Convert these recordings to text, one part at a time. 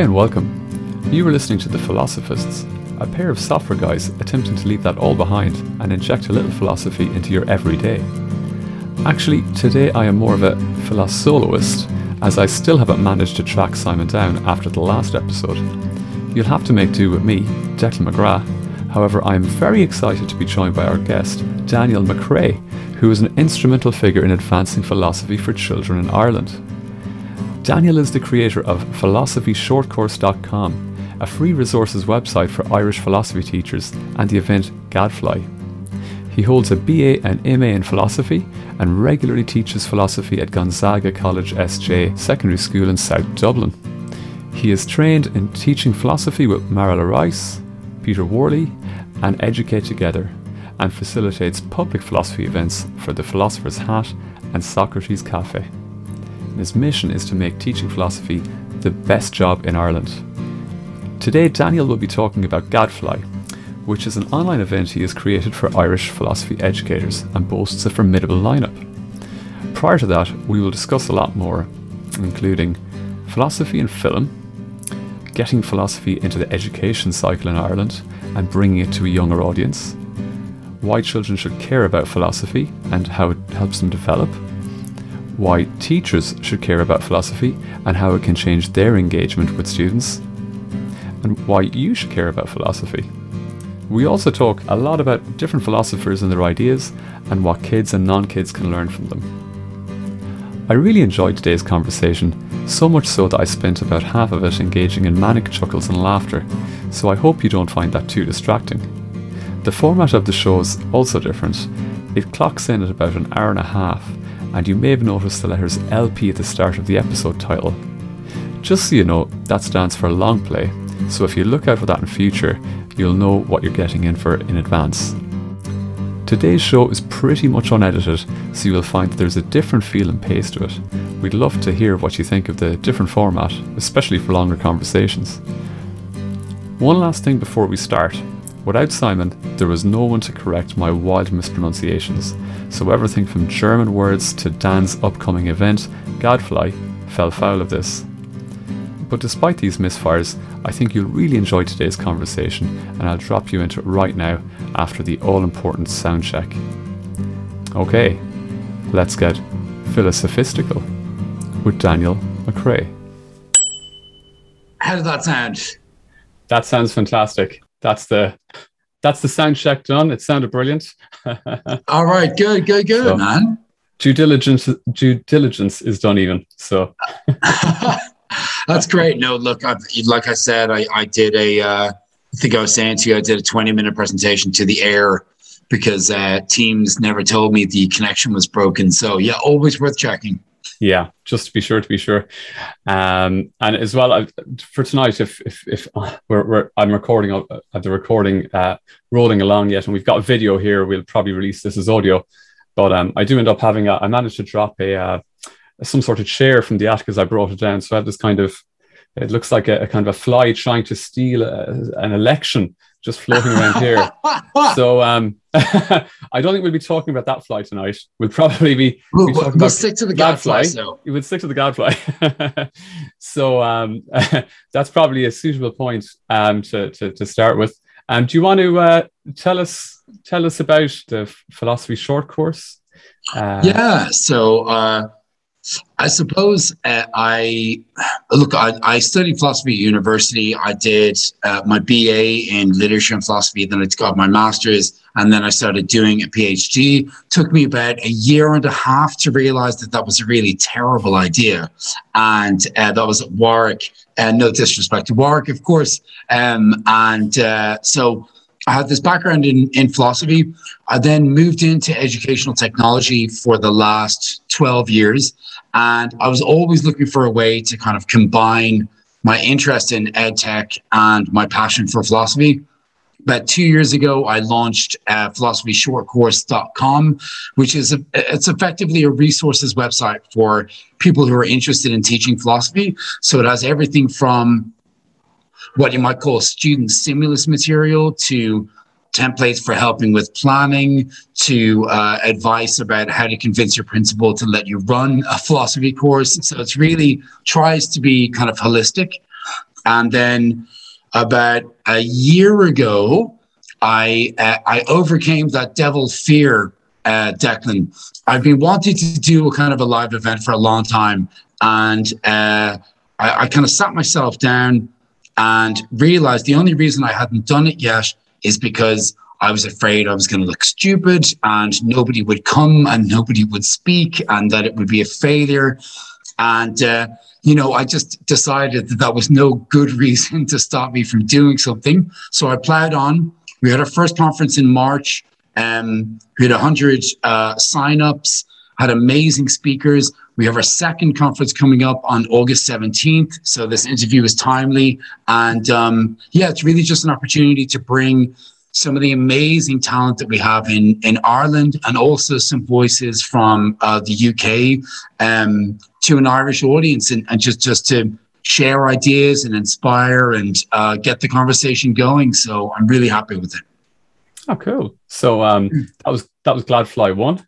Hi and welcome. You are listening to The Philosophists, a pair of software guys attempting to leave that all behind and inject a little philosophy into your everyday. Actually, today I am more of a philosoloist, as I still haven't managed to track Simon down after the last episode. You'll have to make do with me, Declan McGrath. However, I am very excited to be joined by our guest, Daniel McCrea, who is an instrumental figure in advancing philosophy for children in Ireland. Daniel is the creator of philosophyshortcourse.com, a free resources website for Irish philosophy teachers, and the event Gadfly. He holds a BA and MA in philosophy and regularly teaches philosophy at Gonzaga College SJ Secondary School in South Dublin. He is trained in teaching philosophy with Marelle Rice, Peter Worley, and Educate Together, and facilitates public philosophy events for the Philosopher's Hat and Socrates Cafe. His mission is to make teaching philosophy the best job in Ireland. Today, Daniel will be talking about Gadfly, which is an online event he has created for Irish philosophy educators and boasts a formidable lineup. Prior to that, we will discuss a lot more, including philosophy and film, getting philosophy into the education cycle in Ireland and bringing it to a younger audience, why children should care about philosophy and how it helps them develop, why teachers should care about philosophy and how it can change their engagement with students, and why you should care about philosophy. We also talk a lot about different philosophers and their ideas and what kids and non kids can learn from them. I really enjoyed today's conversation, so much so that I spent about half of it engaging in manic chuckles and laughter, so I hope you don't find that too distracting. The format of the show is also different. It clocks in at about an hour and a half, and you may have noticed the letters LP at the start of the episode title. Just so you know, that stands for long play, so if you look out for that in future, you'll know what you're getting in for in advance. Today's show is pretty much unedited, so you will find that there's a different feel and pace to it. We'd love to hear what you think of the different format, especially for longer conversations. One last thing before we start. Without Simon, there was no one to correct my wild mispronunciations, so everything from German words to Dan's upcoming event, Gadfly, fell foul of this. But despite these misfires, I think you'll really enjoy today's conversation, and I'll drop you into it right now after the all important sound check. Okay, let's get philosophistical with Daniel McCrea. How does that sound? That sounds fantastic. That's the that's the sound check done. It sounded brilliant. All right, good, good, good, so, man. Due diligence, due diligence is done even. So that's great. No, look, I've, like I said, I, I did a. Uh, I think I was saying to you, I did a twenty minute presentation to the air because uh, Teams never told me the connection was broken. So yeah, always worth checking yeah just to be sure to be sure. Um and as well I, for tonight if if, if uh, we're, we're i'm recording uh, the recording uh rolling along yet and we've got a video here we'll probably release this as audio. But um i do end up having a, i managed to drop a uh, some sort of chair from the attic as i brought it down. So i have this kind of it looks like a, a kind of a fly trying to steal a, an election just floating around here. so um, I don't think we'll be talking about that fly tonight. We'll probably be, we'll, be we'll, we'll stick to the gadfly. So. We would stick to the gadfly. so um, that's probably a suitable point um, to, to, to start with. Um, do you want to uh, tell us tell us about the philosophy short course? Uh, yeah. So. Uh, I suppose uh, I look. I, I, studied philosophy at university. I did uh, my BA in literature and philosophy. Then I got my master's, and then I started doing a PhD. Took me about a year and a half to realize that that was a really terrible idea, and uh, that was at Warwick. And no disrespect to Warwick, of course. Um, and uh, so I had this background in, in philosophy. I then moved into educational technology for the last 12 years. And I was always looking for a way to kind of combine my interest in ed tech and my passion for philosophy. About two years ago, I launched uh, philosophyshortcourse.com, which is a, it's effectively a resources website for people who are interested in teaching philosophy. So it has everything from what you might call student stimulus material to templates for helping with planning to uh, advice about how to convince your principal to let you run a philosophy course. So it's really tries to be kind of holistic. And then about a year ago, I uh, I overcame that devil fear, uh, Declan. I've been wanting to do a kind of a live event for a long time, and uh, I, I kind of sat myself down and realized the only reason I hadn't done it yet is because I was afraid I was going to look stupid and nobody would come and nobody would speak and that it would be a failure. And, uh, you know, I just decided that that was no good reason to stop me from doing something. So I plowed on. We had our first conference in March. Um, we had 100 uh, signups, had amazing speakers. We have our second conference coming up on August 17th. So this interview is timely. And um, yeah, it's really just an opportunity to bring some of the amazing talent that we have in, in Ireland and also some voices from uh, the UK um, to an Irish audience and, and just, just to share ideas and inspire and uh, get the conversation going. So I'm really happy with it. Oh, cool. So um, that was that was Gladfly one.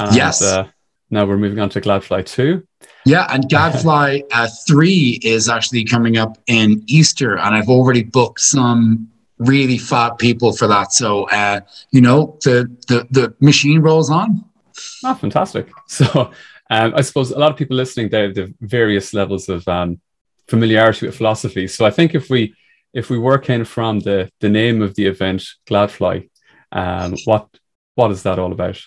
And, yes. Uh, now we're moving on to Gladfly 2. Yeah, and Gadfly uh, 3 is actually coming up in Easter, and I've already booked some really fat people for that. So, uh, you know, the, the, the machine rolls on. Oh, fantastic. So, um, I suppose a lot of people listening, they have the various levels of um, familiarity with philosophy. So, I think if we if we work in from the the name of the event, Gladfly, um, what what is that all about?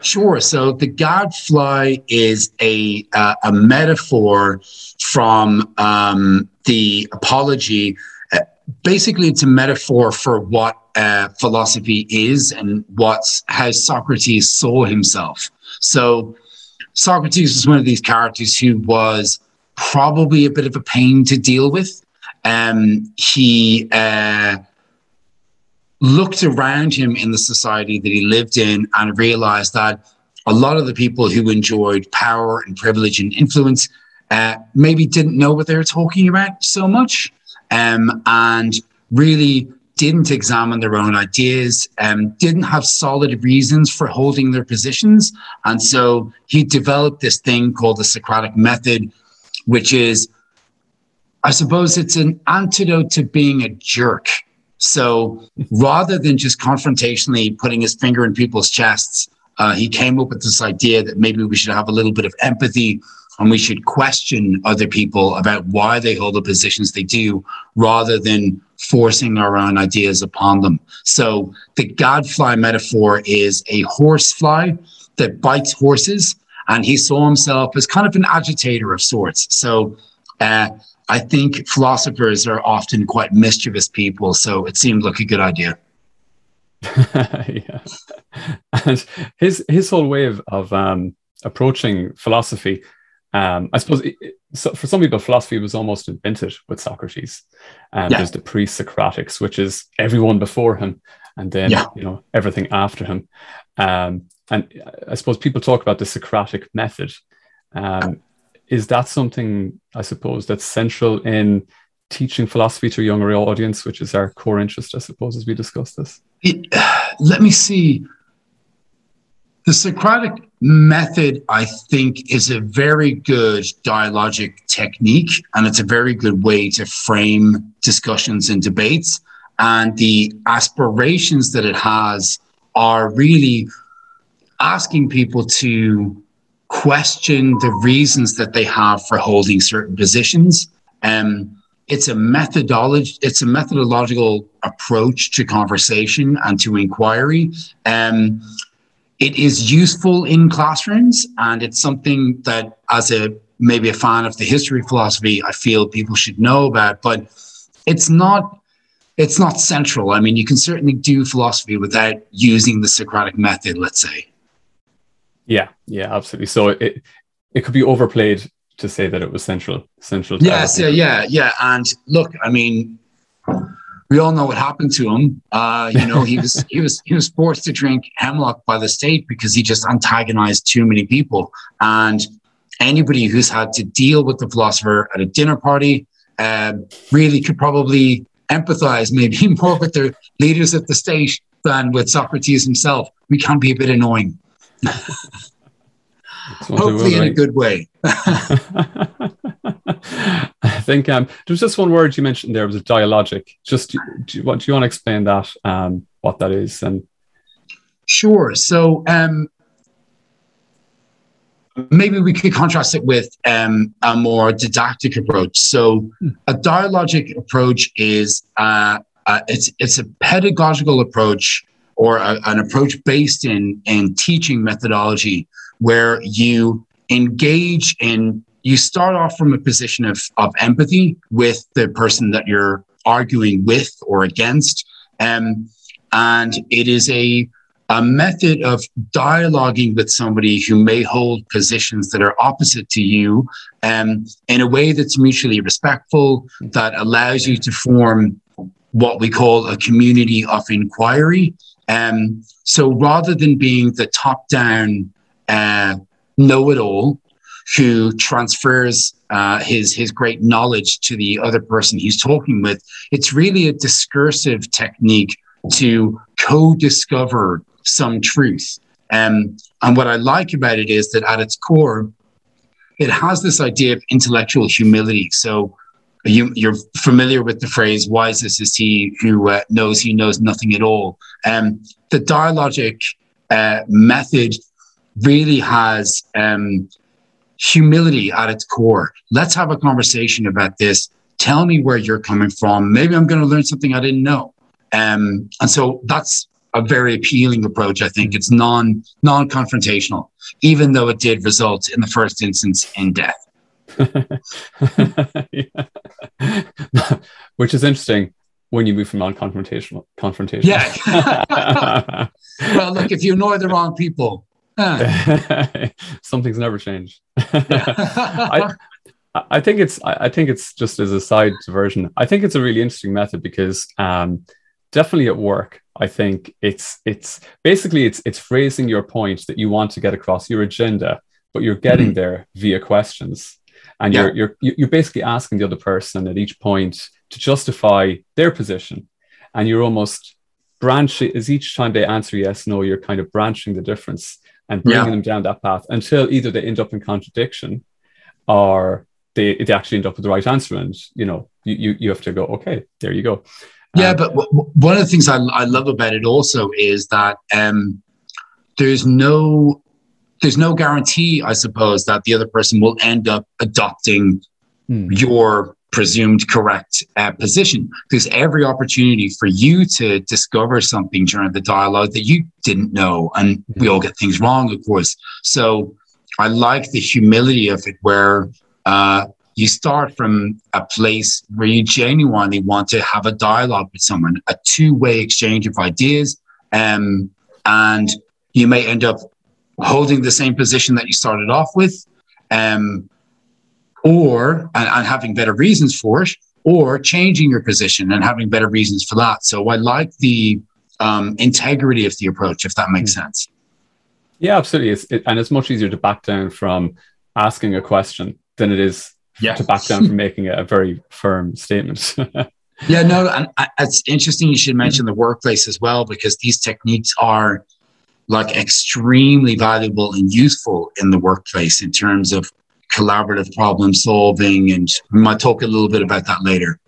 Sure. So the gadfly is a uh, a metaphor from um, the apology. Uh, basically, it's a metaphor for what uh, philosophy is and what's how Socrates saw himself. So Socrates was one of these characters who was probably a bit of a pain to deal with. Um, he uh, looked around him in the society that he lived in and realized that a lot of the people who enjoyed power and privilege and influence uh, maybe didn't know what they were talking about so much um, and really didn't examine their own ideas, um, didn't have solid reasons for holding their positions. And so he developed this thing called the Socratic method, which is, I suppose it's an antidote to being a jerk so rather than just confrontationally putting his finger in people's chests, uh, he came up with this idea that maybe we should have a little bit of empathy and we should question other people about why they hold the positions they do rather than forcing our own ideas upon them. So the gadfly metaphor is a horsefly that bites horses, and he saw himself as kind of an agitator of sorts. So uh, I think philosophers are often quite mischievous people, so it seemed like a good idea. yeah, and his his whole way of of um, approaching philosophy, um, I suppose, it, so for some people, philosophy was almost invented with Socrates. Um, yeah. There's the pre-Socratics, which is everyone before him, and then yeah. you know everything after him. Um, and I suppose people talk about the Socratic method. Um, is that something I suppose that's central in teaching philosophy to a younger audience, which is our core interest, I suppose, as we discuss this? It, let me see. The Socratic method, I think, is a very good dialogic technique, and it's a very good way to frame discussions and debates. And the aspirations that it has are really asking people to question the reasons that they have for holding certain positions. Um, it's a methodology, it's a methodological approach to conversation and to inquiry. Um, it is useful in classrooms, and it's something that, as a maybe a fan of the history of philosophy, I feel people should know about. But it's not it's not central. I mean, you can certainly do philosophy without using the Socratic method, let's say. Yeah, yeah, absolutely. So it it could be overplayed to say that it was central central. yes, yeah, yeah, yeah. And look, I mean, we all know what happened to him. Uh, you know, he was he was he was forced to drink hemlock by the state because he just antagonized too many people. And anybody who's had to deal with the philosopher at a dinner party uh, really could probably empathize maybe more with the leaders of the state than with Socrates himself. We can be a bit annoying. Hopefully, in a good way. I think um, there was just one word you mentioned there was a dialogic. Just do you, do you want to explain that, um, what that is, and Sure. So um, maybe we could contrast it with um, a more didactic approach. So a dialogic approach is uh, uh, it's it's a pedagogical approach or a, an approach based in in teaching methodology where you engage in you start off from a position of, of empathy with the person that you're arguing with or against um, and it is a a method of dialoguing with somebody who may hold positions that are opposite to you um, in a way that's mutually respectful, that allows you to form what we call a community of inquiry. Um, so rather than being the top down uh, know it all who transfers uh, his, his great knowledge to the other person he's talking with, it's really a discursive technique to co discover some truth. Um, and what I like about it is that at its core, it has this idea of intellectual humility. So you, are familiar with the phrase "wisest is he who uh, knows he knows nothing at all." Um, the dialogic uh, method really has um, humility at its core. Let's have a conversation about this. Tell me where you're coming from. Maybe I'm going to learn something I didn't know. Um, and so that's a very appealing approach. I think it's non non confrontational, even though it did result in the first instance in death. Which is interesting when you move from non-confrontational confrontation. Yeah. well, look, if you annoy the wrong people, something's never changed. I, I think it's I think it's just as a side diversion. I think it's a really interesting method because um, definitely at work i think it's it's basically it's it's phrasing your point that you want to get across your agenda but you're getting mm-hmm. there via questions and yeah. you're you're you're basically asking the other person at each point to justify their position and you're almost branching as each time they answer yes no you're kind of branching the difference and bringing yeah. them down that path until either they end up in contradiction or they, they actually end up with the right answer and you know you, you, you have to go okay there you go yeah, um, but w- one of the things I, I love about it also is that um, there's no there's no guarantee, I suppose, that the other person will end up adopting hmm. your presumed correct uh, position. There's every opportunity for you to discover something during the dialogue that you didn't know, and we all get things wrong, of course. So I like the humility of it, where uh, you start from a place where you genuinely want to have a dialogue with someone, a two way exchange of ideas. Um, and you may end up holding the same position that you started off with, um, or and, and having better reasons for it, or changing your position and having better reasons for that. So I like the um, integrity of the approach, if that makes mm. sense. Yeah, absolutely. It's, it, and it's much easier to back down from asking a question than it is yeah. to back down from making a very firm statement. yeah, no, and it's interesting you should mention the workplace as well because these techniques are like extremely valuable and useful in the workplace in terms of collaborative problem solving and we might talk a little bit about that later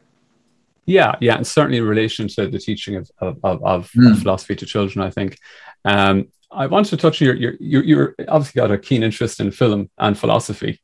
yeah yeah and certainly in relation to the teaching of, of, of mm. philosophy to children i think um, i want to touch on your, your, your, you're obviously got a keen interest in film and philosophy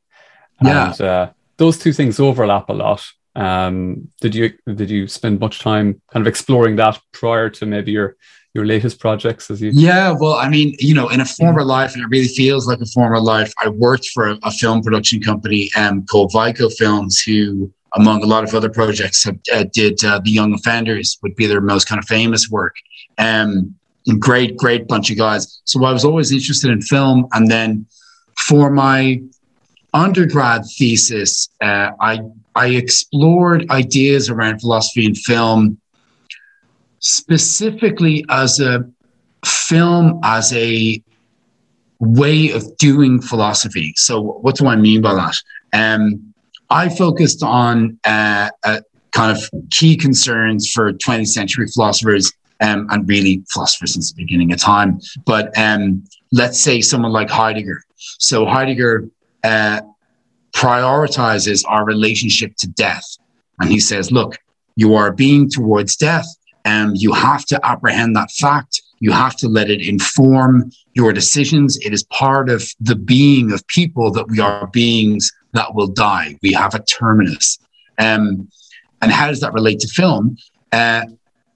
yeah. And, uh, those two things overlap a lot. Um, did you did you spend much time kind of exploring that prior to maybe your your latest projects as you yeah well i mean you know in a former life and it really feels like a former life i worked for a, a film production company um, called vico films who among a lot of other projects have, uh, did uh, the young offenders would be their most kind of famous work. Um, great great bunch of guys. So i was always interested in film and then for my undergrad thesis, uh, I I explored ideas around philosophy and film, specifically as a film as a way of doing philosophy. So, what do I mean by that? Um, I focused on uh, uh, kind of key concerns for 20th century philosophers um, and really philosophers since the beginning of time. But um, let's say someone like Heidegger, So Heidegger uh, prioritizes our relationship to death. And he says, look, you are being towards death, and you have to apprehend that fact. You have to let it inform your decisions. It is part of the being of people that we are beings that will die. We have a terminus. Um, and how does that relate to film? Uh,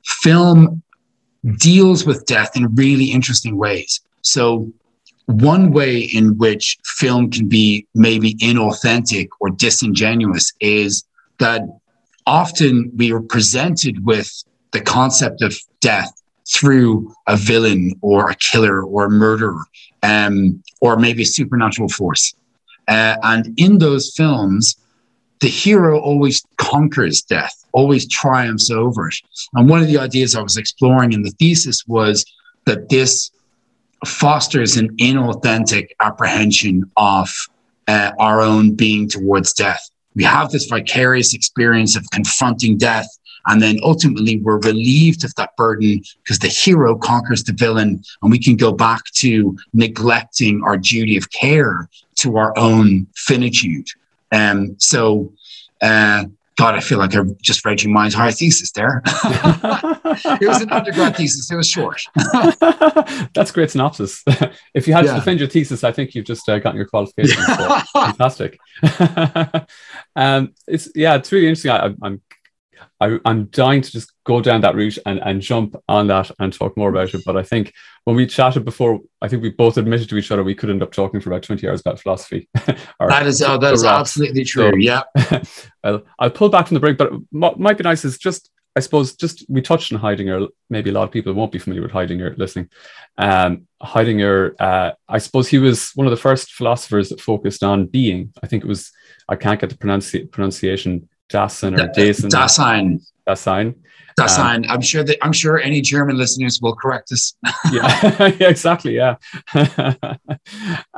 film deals with death in really interesting ways. So, one way in which film can be maybe inauthentic or disingenuous is that often we are presented with the concept of death through a villain or a killer or a murderer um, or maybe a supernatural force. Uh, and in those films, the hero always conquers death, always triumphs over it. And one of the ideas I was exploring in the thesis was that this fosters an inauthentic apprehension of uh, our own being towards death. We have this vicarious experience of confronting death. And then ultimately, we're relieved of that burden because the hero conquers the villain, and we can go back to neglecting our duty of care to our own finitude. Um, so, uh, God, I feel like I just read you my entire thesis there. it was an undergrad thesis. It was short. That's great synopsis. if you had yeah. to defend your thesis, I think you've just uh, gotten your qualification. So fantastic. um, it's yeah, it's really interesting. I, I'm I, am dying to just go down that route and, and jump on that and talk more about it. But I think when we chatted before, I think we both admitted to each other we could end up talking for about 20 hours about philosophy. that is, oh, that is absolutely true. So, yeah. I'll, I'll pull back from the break, but what might be nice is just, I suppose, just we touched on Heidegger. Maybe a lot of people won't be familiar with Heidegger listening. Um, Heidegger, uh, I suppose he was one of the first philosophers that focused on being. I think it was, I can't get the pronunci- pronunciation Dasein or Dasein. Dasein. Dasein. Dasein. Um, I'm sure that I'm sure any German listeners will correct us. yeah, exactly. Yeah.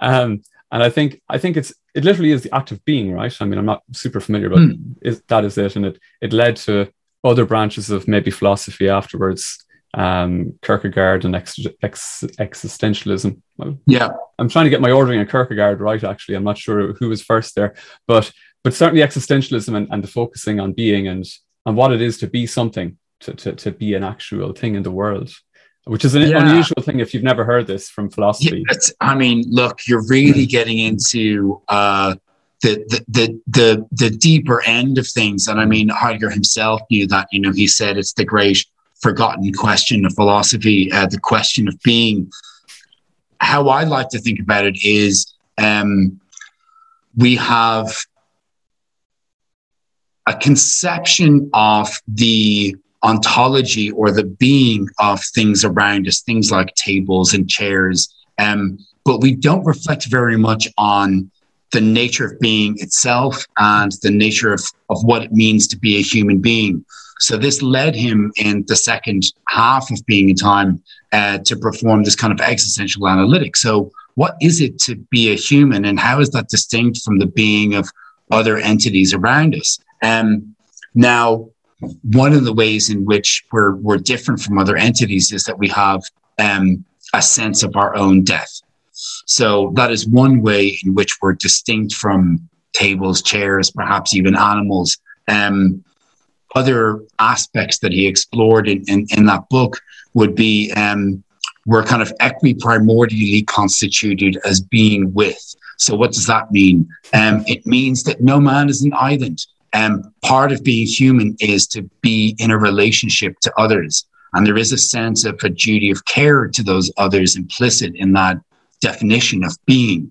um, and I think I think it's it literally is the act of being, right? I mean, I'm not super familiar, but mm. is, that is it, and it it led to other branches of maybe philosophy afterwards. Um, Kierkegaard and ex, ex, existentialism. Yeah, I'm trying to get my ordering of Kierkegaard right. Actually, I'm not sure who was first there, but but certainly existentialism and, and the focusing on being and and what it is to be something, to, to, to be an actual thing in the world, which is an yeah. unusual thing if you've never heard this from philosophy. Yeah, I mean, look, you're really getting into uh, the, the, the, the, the deeper end of things. And I mean, Heidegger himself knew that, you know, he said it's the great forgotten question of philosophy, uh, the question of being. How I like to think about it is um, we have a conception of the ontology or the being of things around us, things like tables and chairs. Um, but we don't reflect very much on the nature of being itself and the nature of, of what it means to be a human being. So this led him in the second half of being in time uh, to perform this kind of existential analytic. So what is it to be a human and how is that distinct from the being of other entities around us? Um, now, one of the ways in which we're, we're different from other entities is that we have um, a sense of our own death. So that is one way in which we're distinct from tables, chairs, perhaps even animals. Um, other aspects that he explored in, in, in that book would be um, we're kind of equiprimordially constituted as being with. So what does that mean? Um, it means that no man is an island. Um, part of being human is to be in a relationship to others. And there is a sense of a duty of care to those others implicit in that definition of being.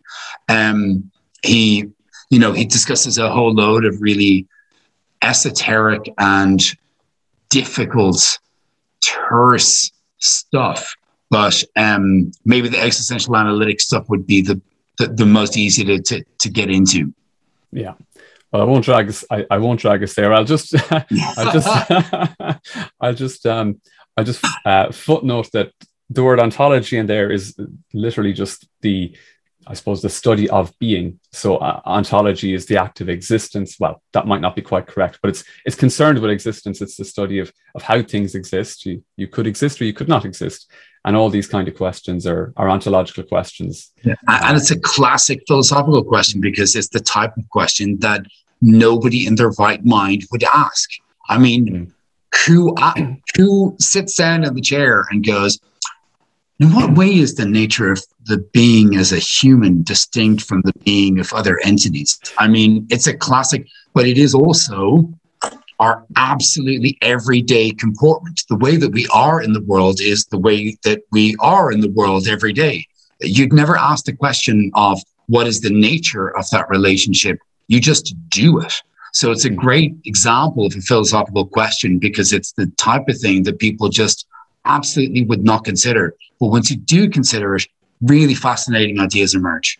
Um, he, you know, he discusses a whole load of really esoteric and difficult, terse stuff. But um, maybe the existential analytic stuff would be the, the, the most easy to, to, to get into. Yeah. Well, I won't drag us. I, I won't drag us there. I'll just, I'll just, I'll just, um, I'll just uh, footnote that the word ontology in there is literally just the, I suppose, the study of being. So uh, ontology is the act of existence. Well, that might not be quite correct, but it's it's concerned with existence. It's the study of of how things exist. You you could exist or you could not exist. and all these kind of questions are, are ontological questions. Yeah. And it's a classic philosophical question because it's the type of question that nobody in their right mind would ask. I mean, mm. who who sits down in the chair and goes, in what way is the nature of the being as a human distinct from the being of other entities? I mean, it's a classic, but it is also our absolutely everyday comportment. The way that we are in the world is the way that we are in the world every day. You'd never ask the question of what is the nature of that relationship. You just do it. So it's a mm-hmm. great example of a philosophical question because it's the type of thing that people just absolutely would not consider. But once you do consider it, really fascinating ideas emerge.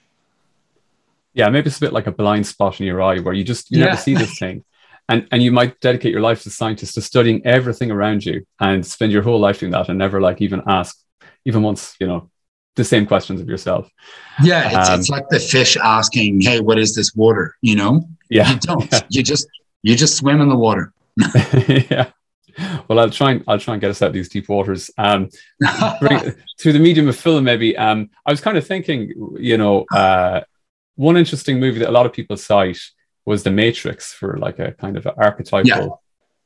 Yeah, maybe it's a bit like a blind spot in your eye where you just you yeah. never see this thing. And and you might dedicate your life as a scientist to studying everything around you and spend your whole life doing that and never like even ask, even once, you know, the same questions of yourself. Yeah, it's, um, it's like the fish asking, "Hey, what is this water?" You know. Yeah. You don't. Yeah. You just you just swim in the water. yeah well, I'll try and I'll try and get us out of these deep waters. Um, bring, through the medium of film, maybe. Um, I was kind of thinking, you know, uh, one interesting movie that a lot of people cite was The Matrix for like a kind of archetypal yeah.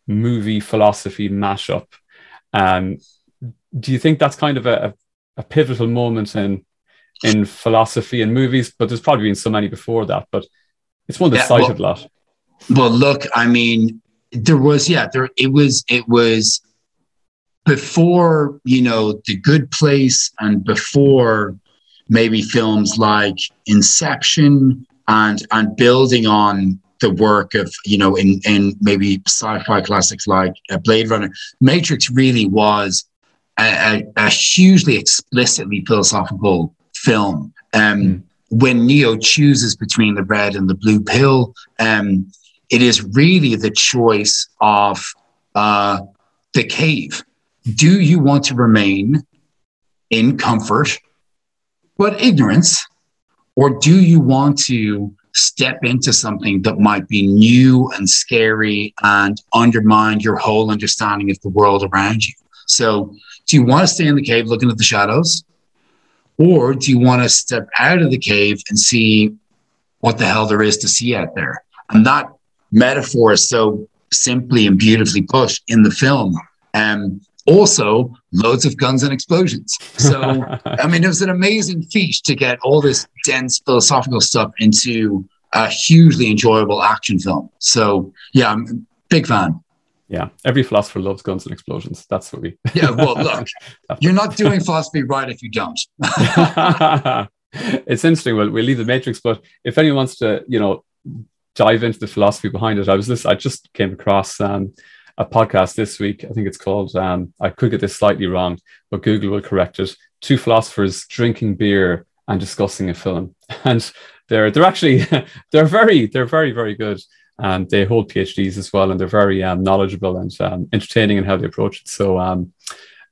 movie philosophy mashup. Um, do you think that's kind of a, a, pivotal moment in in philosophy and movies? But there's probably been so many before that, but it's one that's yeah, cited well, a lot. Well, look, I mean, there was yeah there it was it was before you know the good place and before maybe films like inception and and building on the work of you know in in maybe sci-fi classics like uh, blade runner matrix really was a, a, a hugely explicitly philosophical film um, mm. when neo chooses between the red and the blue pill um, it is really the choice of uh, the cave. Do you want to remain in comfort but ignorance, or do you want to step into something that might be new and scary and undermine your whole understanding of the world around you? So, do you want to stay in the cave looking at the shadows? Or do you want to step out of the cave and see what the hell there is to see out there? And that metaphor is so simply and beautifully put in the film. Um, also, loads of guns and explosions. So, I mean, it was an amazing feat to get all this dense philosophical stuff into a hugely enjoyable action film. So, yeah, I'm a big fan. Yeah, every philosopher loves guns and explosions. That's what we. yeah, well, look, you're not doing philosophy right if you don't. it's interesting. Well, we'll leave the matrix, but if anyone wants to, you know, dive into the philosophy behind it, I was listening, I just came across um, a podcast this week. I think it's called, um, I could get this slightly wrong, but Google will correct it. Two philosophers drinking beer and discussing a film. And they're, they're actually, they're very, they're very, very good. And they hold PhDs as well. And they're very um, knowledgeable and um, entertaining in how they approach it. So um,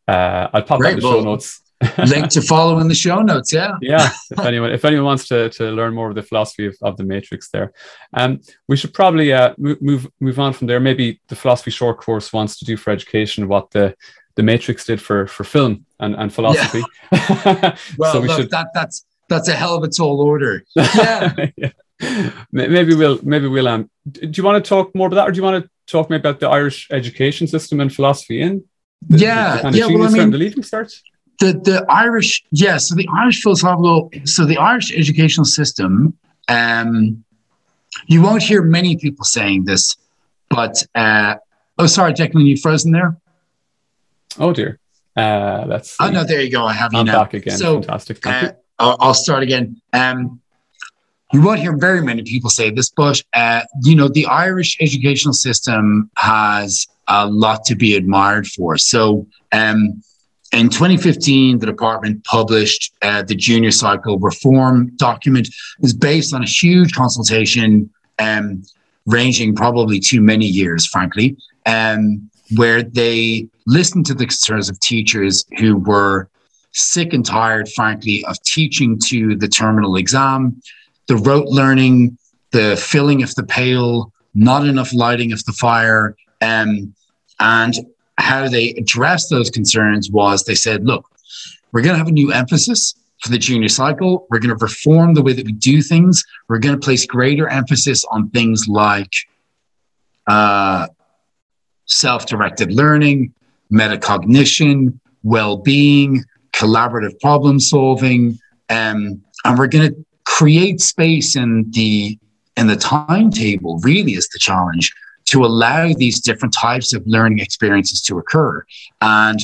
uh, I'll pop Great, in the show notes link to follow in the show notes. Yeah. yeah. If anyone, if anyone wants to, to learn more of the philosophy of, of the matrix there, um, we should probably uh, move, move on from there. Maybe the philosophy short course wants to do for education what the, the matrix did for, for film and, and philosophy. Yeah. well, so we look, should... that, that's, that's a hell of a tall order. Yeah. yeah. Maybe we'll, maybe we'll, um, do you want to talk more about that or do you want to talk maybe about the Irish education system and philosophy in? The, yeah. The yeah. Well, I mean, the leaving starts? the the Irish, yeah. So the Irish philosophical, so the Irish educational system. Um, you won't hear many people saying this, but uh, oh, sorry, Declan, you frozen there. Oh dear. Uh, that's. Oh no, there you go. I have you I'm now. back again. So, Fantastic. Uh, I'll, I'll, start again. Um, you won't hear very many people say this, but uh, you know the Irish educational system has a lot to be admired for. So. Um, in 2015, the department published uh, the junior cycle reform document. It was based on a huge consultation, um, ranging probably too many years, frankly, um, where they listened to the concerns of teachers who were sick and tired, frankly, of teaching to the terminal exam, the rote learning, the filling of the pail, not enough lighting of the fire, um, and how they addressed those concerns was they said, look, we're going to have a new emphasis for the junior cycle. We're going to reform the way that we do things. We're going to place greater emphasis on things like uh, self directed learning, metacognition, well being, collaborative problem solving. Um, and we're going to create space in the in the timetable really is the challenge to allow these different types of learning experiences to occur. And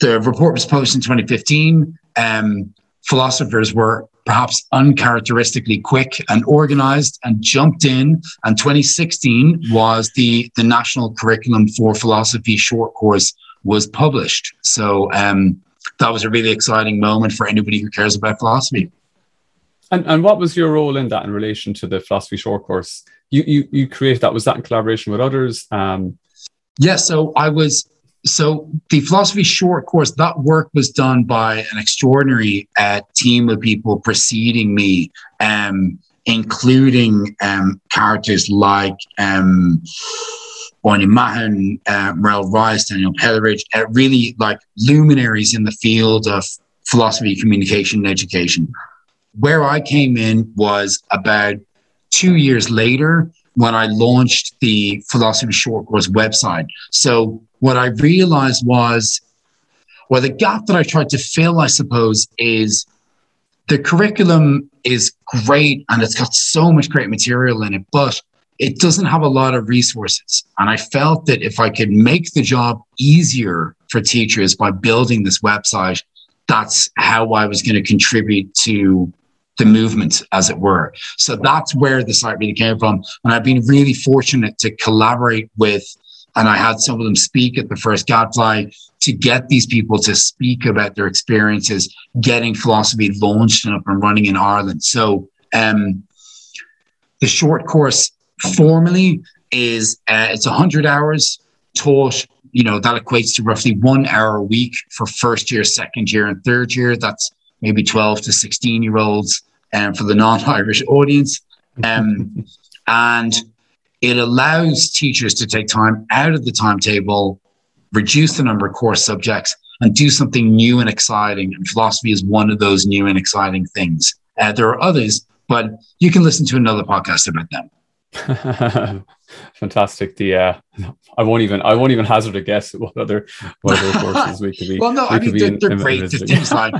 the report was published in 2015 um, philosophers were perhaps uncharacteristically quick and organized and jumped in. And 2016 was the the national curriculum for philosophy short course was published. So um, that was a really exciting moment for anybody who cares about philosophy and, and what was your role in that in relation to the philosophy short course? You you, you created that. Was that in collaboration with others? Um, yeah, so I was so the philosophy short course that work was done by an extraordinary uh, team of people preceding me, um, including um, characters like um, Áine Mahon, uh, Marelle Rice, Daniel Pelleridge, uh, really like luminaries in the field of philosophy, communication, and education. Where I came in was about two years later when I launched the Philosophy Short Course website. So what I realized was, well, the gap that I tried to fill, I suppose, is the curriculum is great and it's got so much great material in it, but it doesn't have a lot of resources. And I felt that if I could make the job easier for teachers by building this website, that's how I was going to contribute to the movement, as it were. So that's where the site really came from. And I've been really fortunate to collaborate with, and I had some of them speak at the first Gadfly to get these people to speak about their experiences getting philosophy launched and up and running in Ireland. So um, the short course formally is uh, it's 100 hours taught you know that equates to roughly one hour a week for first year second year and third year that's maybe 12 to 16 year olds um, for the non-Irish audience. Um, and it allows teachers to take time out of the timetable, reduce the number of course subjects, and do something new and exciting. And philosophy is one of those new and exciting things. Uh, there are others, but you can listen to another podcast about them. Fantastic. The uh, I won't even I won't even hazard a guess at what other what other courses we could be. well, no, I mean they're, they're great. The things like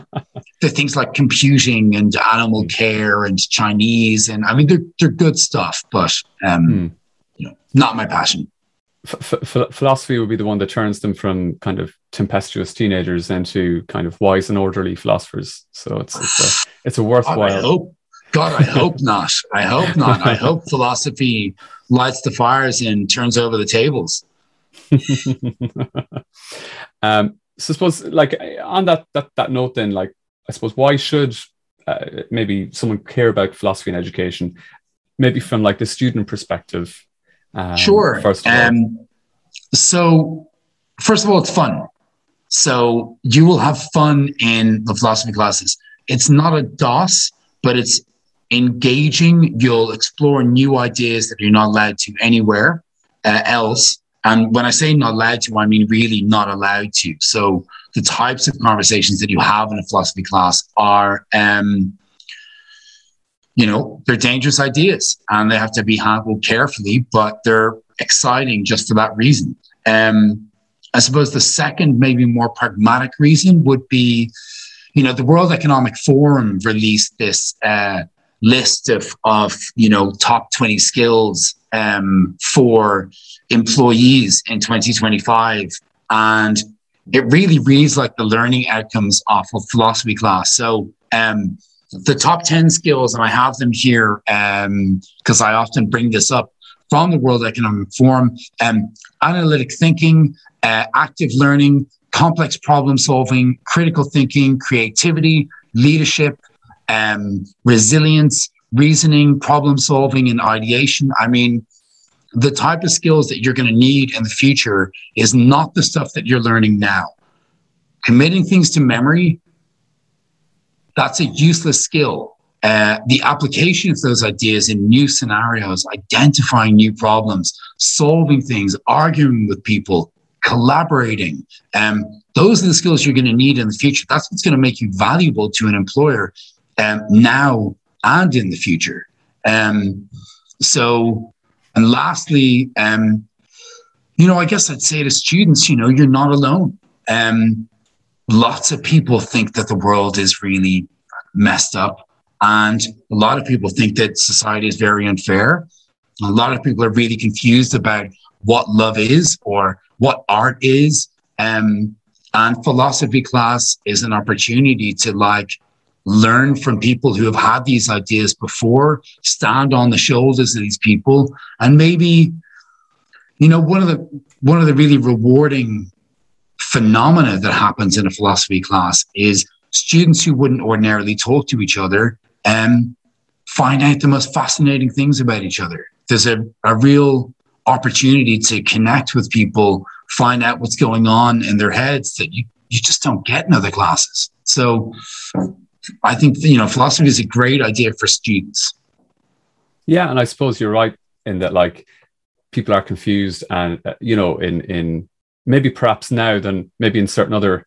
the things like computing and animal care and Chinese, and I mean they're they're good stuff, but um, hmm. you know, not my passion. F- f- philosophy would be the one that turns them from kind of tempestuous teenagers into kind of wise and orderly philosophers. So it's it's a it's a worthwhile. God, I hope not. I hope not. I hope philosophy lights the fires and turns over the tables. um, so I suppose, like on that that that note, then, like I suppose, why should uh, maybe someone care about philosophy and education? Maybe from like the student perspective. Um, sure. First of all. Um, so, first of all, it's fun. So you will have fun in the philosophy classes. It's not a DOS, but it's engaging. You'll explore new ideas that you're not allowed to anywhere uh, else. And when I say not allowed to, I mean really not allowed to. So the types of conversations that you have in a philosophy class are, um, you know, they're dangerous ideas and they have to be handled carefully, but they're exciting just for that reason. Um, I suppose the second, maybe more pragmatic reason would be, you know, the World Economic Forum released this uh, list of, of you know top 20 skills um, for employees in 2025 and it really reads like the learning outcomes off of philosophy class. So um, the top 10 skills and i have them here because um, i often bring this up from the world economic forum um, analytic thinking uh, active learning complex problem solving critical thinking creativity leadership um, resilience, reasoning, problem solving, and ideation. I mean, the type of skills that you're going to need in the future is not the stuff that you're learning now. Committing things to memory, that's a useless skill. Uh, the application of those ideas in new scenarios, identifying new problems, solving things, arguing with people, collaborating, um, those are the skills you're going to need in the future. That's what's going to make you valuable to an employer um, now and in the future. Um, so, and lastly, um, you know, I guess I'd say to students, you know, you're not alone. Um, lots of people think that the world is really messed up. And a lot of people think that society is very unfair. A lot of people are really confused about what love is or what art is. Um, and philosophy class is an opportunity to like learn from people who have had these ideas before, stand on the shoulders of these people, and maybe, you know, one of the one of the really rewarding phenomena that happens in a philosophy class is students who wouldn't ordinarily talk to each other um, find out the most fascinating things about each other. There's a, a real opportunity to connect with people, find out what's going on in their heads that you, you just don't get in other classes. So I think, you know, philosophy is a great idea for students. Yeah. And I suppose you're right in that, like, people are confused and, uh, you know, in, in maybe perhaps now than maybe in certain other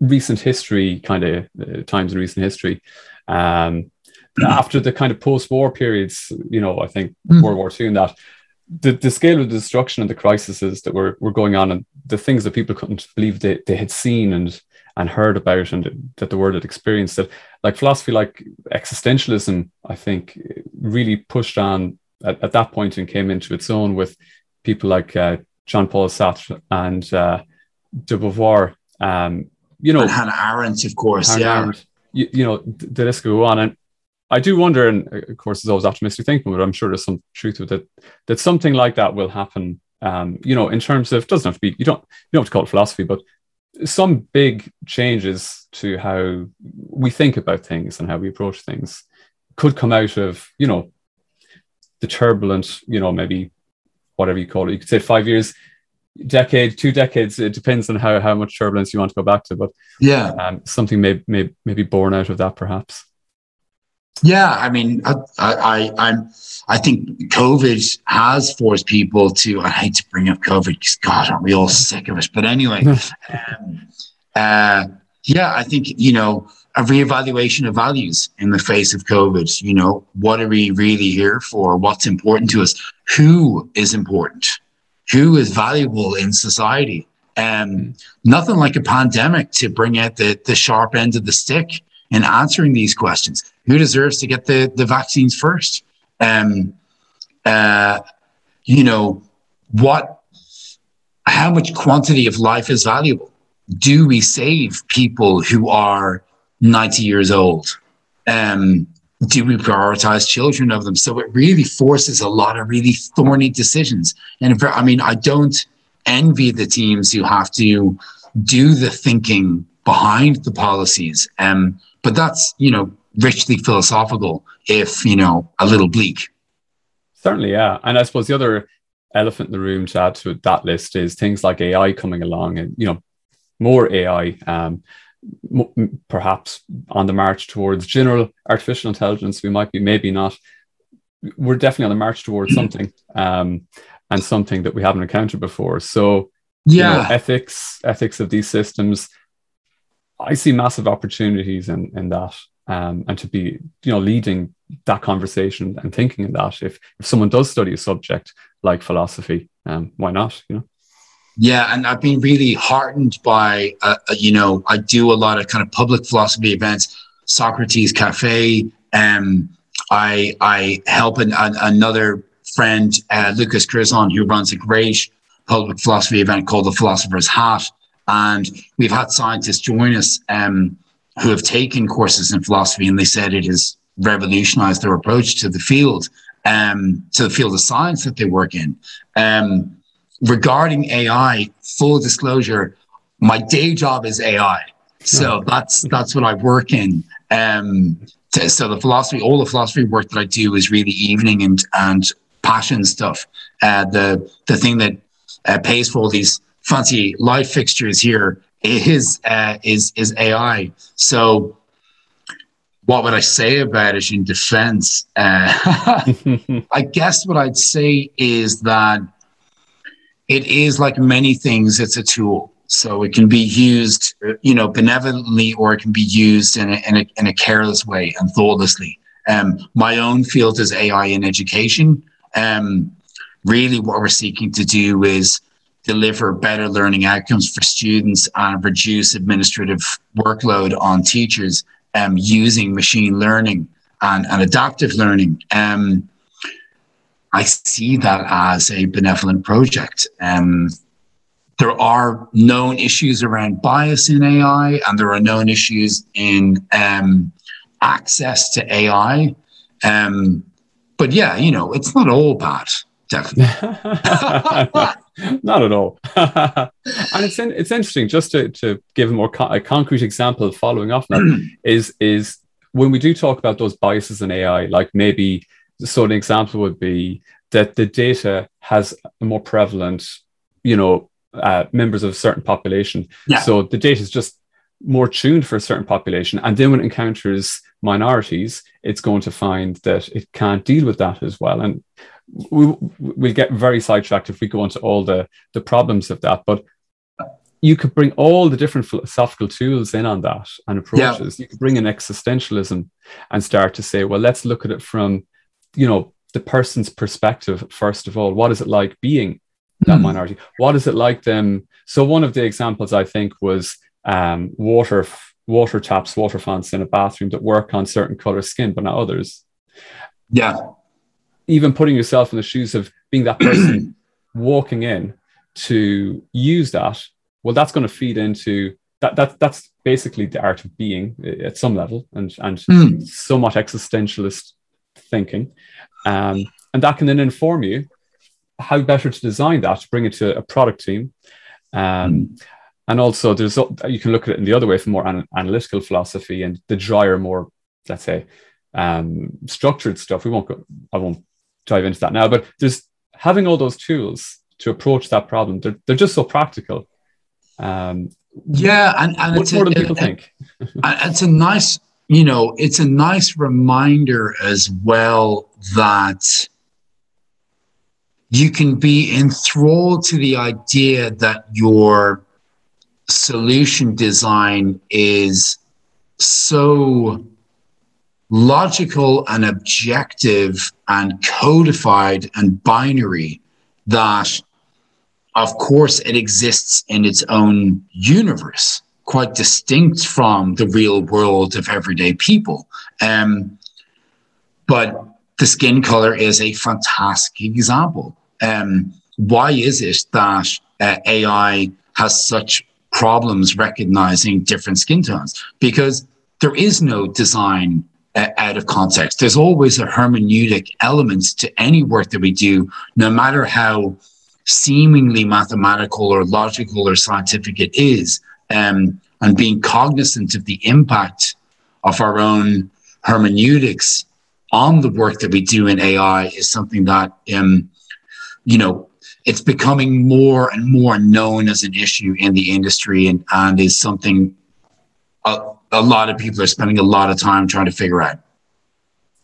recent history kind of uh, times in recent history. Um, after the kind of post-war periods, you know, I think mm. World War II and that, the, the scale of the destruction and the crises that were, were going on and the things that people couldn't believe they, they had seen and and heard about and that the world had experienced that like philosophy like existentialism i think really pushed on at, at that point and came into its own with people like uh, jean-paul sartre and uh, de beauvoir. Um, you know and hannah arendt of course hannah yeah. Arendt, you, you know the list go on. And I do wonder, and of course, there's always optimistic thinking, but I'm sure there's some truth with it that something like that will happen. Um, you know, in terms of doesn't have to be you don't you don't have to call it philosophy, but some big changes to how we think about things and how we approach things could come out of you know the turbulent, you know, maybe whatever you call it. You could say five years, decade, two decades. It depends on how how much turbulence you want to go back to, but yeah, um, something may may may be born out of that perhaps. Yeah, I mean, I, I, I'm, I think COVID has forced people to. I hate to bring up COVID because God, aren't we all sick of it? But anyway, um, uh, yeah, I think you know a reevaluation of values in the face of COVID. You know, what are we really here for? What's important to us? Who is important? Who is valuable in society? Um, nothing like a pandemic to bring out the the sharp end of the stick in answering these questions who deserves to get the, the vaccines first? Um, uh, you know, what, how much quantity of life is valuable? Do we save people who are 90 years old? Um, do we prioritize children of them? So it really forces a lot of really thorny decisions. And I mean, I don't envy the teams who have to do the thinking behind the policies. Um, but that's, you know, richly philosophical, if you know, a little bleak. Certainly, yeah. And I suppose the other elephant in the room to add to that list is things like AI coming along, and you know, more AI. Um, m- perhaps on the march towards general artificial intelligence, we might be, maybe not. We're definitely on the march towards something, um, and something that we haven't encountered before. So, yeah, you know, ethics, ethics of these systems. I see massive opportunities in in that um, and to be you know leading that conversation and thinking in that. If if someone does study a subject like philosophy um, why not you know? Yeah and i've been really heartened by uh, uh, you know i do a lot of kind of public philosophy events socrates cafe um, i i help an, an, another friend uh, lucas Grisson, who runs a great public philosophy event called the philosopher's hat and we've had scientists join us um, who have taken courses in philosophy and they said it has revolutionized their approach to the field, um, to the field of science that they work in. Um, regarding AI, full disclosure, my day job is AI. So that's that's what I work in. Um, to, so the philosophy, all the philosophy work that I do is really evening and and passion stuff. Uh, the the thing that uh, pays for all these fancy light fixtures here is uh, is is AI. So, what would I say about it in defense? Uh, I guess what I'd say is that it is like many things. It's a tool. So it can be used, you know, benevolently, or it can be used in a, in a, in a careless way and thoughtlessly. Um, my own field is AI in education. Um, really, what we're seeking to do is deliver better learning outcomes for students and reduce administrative workload on teachers um, using machine learning and, and adaptive learning. Um, I see that as a benevolent project. Um, there are known issues around bias in AI, and there are known issues in um, access to AI. Um, but yeah, you know, it's not all bad. Definitely, not at all. and it's in, it's interesting just to, to give a more a concrete example following off that is is when we do talk about those biases in AI, like maybe so an example would be that the data has a more prevalent, you know, uh, members of a certain population. Yeah. So the data is just more tuned for a certain population. And then when it encounters minorities, it's going to find that it can't deal with that as well. And we, we'll get very sidetracked if we go into all the, the problems of that. But you could bring all the different philosophical tools in on that and approaches. Yeah. You could bring in existentialism and start to say, well, let's look at it from, you know, the person's perspective, first of all. What is it like being that mm. minority? What is it like them? So one of the examples I think was um, water water taps, water fountains in a bathroom that work on certain color skin, but not others. Yeah. Even putting yourself in the shoes of being that person walking in to use that, well, that's going to feed into that. That that's basically the art of being at some level, and and mm. somewhat existentialist thinking, um, and that can then inform you how better to design that to bring it to a product team. Um, mm. And also, there's you can look at it in the other way from more an, analytical philosophy and the drier, more let's say um, structured stuff. We won't go. I won't dive into that now. But there's having all those tools to approach that problem. They're they're just so practical. Um, yeah, and, and much more a, than people think. it's a nice, you know, it's a nice reminder as well that you can be enthralled to the idea that your solution design is so logical and objective and codified and binary that of course it exists in its own universe quite distinct from the real world of everyday people. Um, but the skin color is a fantastic example. Um, why is it that uh, ai has such problems recognizing different skin tones? Because there is no design uh, out of context. There's always a hermeneutic element to any work that we do, no matter how seemingly mathematical or logical or scientific it is. Um, and being cognizant of the impact of our own hermeneutics on the work that we do in AI is something that, um, you know, it's becoming more and more known as an issue in the industry and, and is something a, a lot of people are spending a lot of time trying to figure out.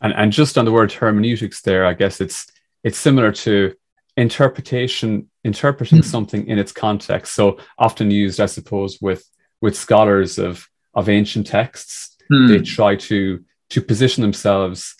And, and just on the word hermeneutics there, I guess it's it's similar to interpretation, interpreting mm. something in its context. So often used, I suppose, with with scholars of of ancient texts, mm. they try to to position themselves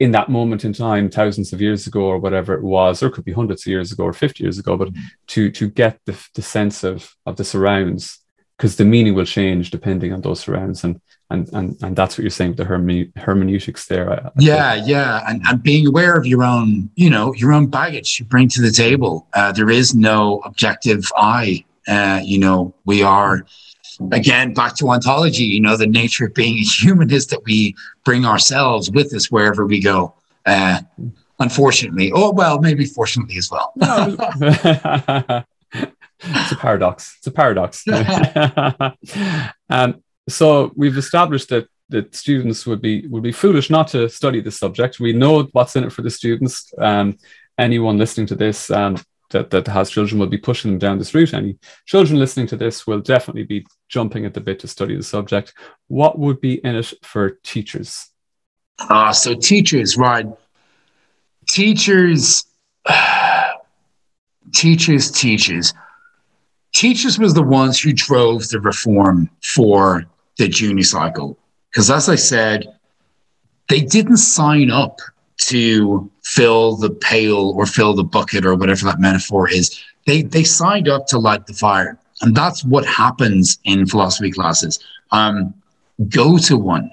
in that moment in time, thousands of years ago or whatever it was, or it could be hundreds of years ago or 50 years ago, but mm-hmm. to to get the, the sense of of the surrounds, because the meaning will change depending on those surrounds. And and and, and that's what you're saying, the herme- hermeneutics there. I, I yeah, think. yeah. And, and being aware of your own, you know, your own baggage you bring to the table. Uh, there is no objective I. Uh, you know, we are again back to ontology you know the nature of being a human is that we bring ourselves with us wherever we go uh, unfortunately oh well maybe fortunately as well it's a paradox it's a paradox um, so we've established that that students would be would be foolish not to study the subject we know what's in it for the students um, anyone listening to this um, that, that has children will be pushing them down this route. Any children listening to this will definitely be jumping at the bit to study the subject. What would be in it for teachers? Uh, so teachers, right? Teachers, teachers, teachers. Teachers was the ones who drove the reform for the junior cycle. Because as I said, they didn't sign up to fill the pail or fill the bucket or whatever that metaphor is. They they signed up to light the fire. And that's what happens in philosophy classes. Um, go to one,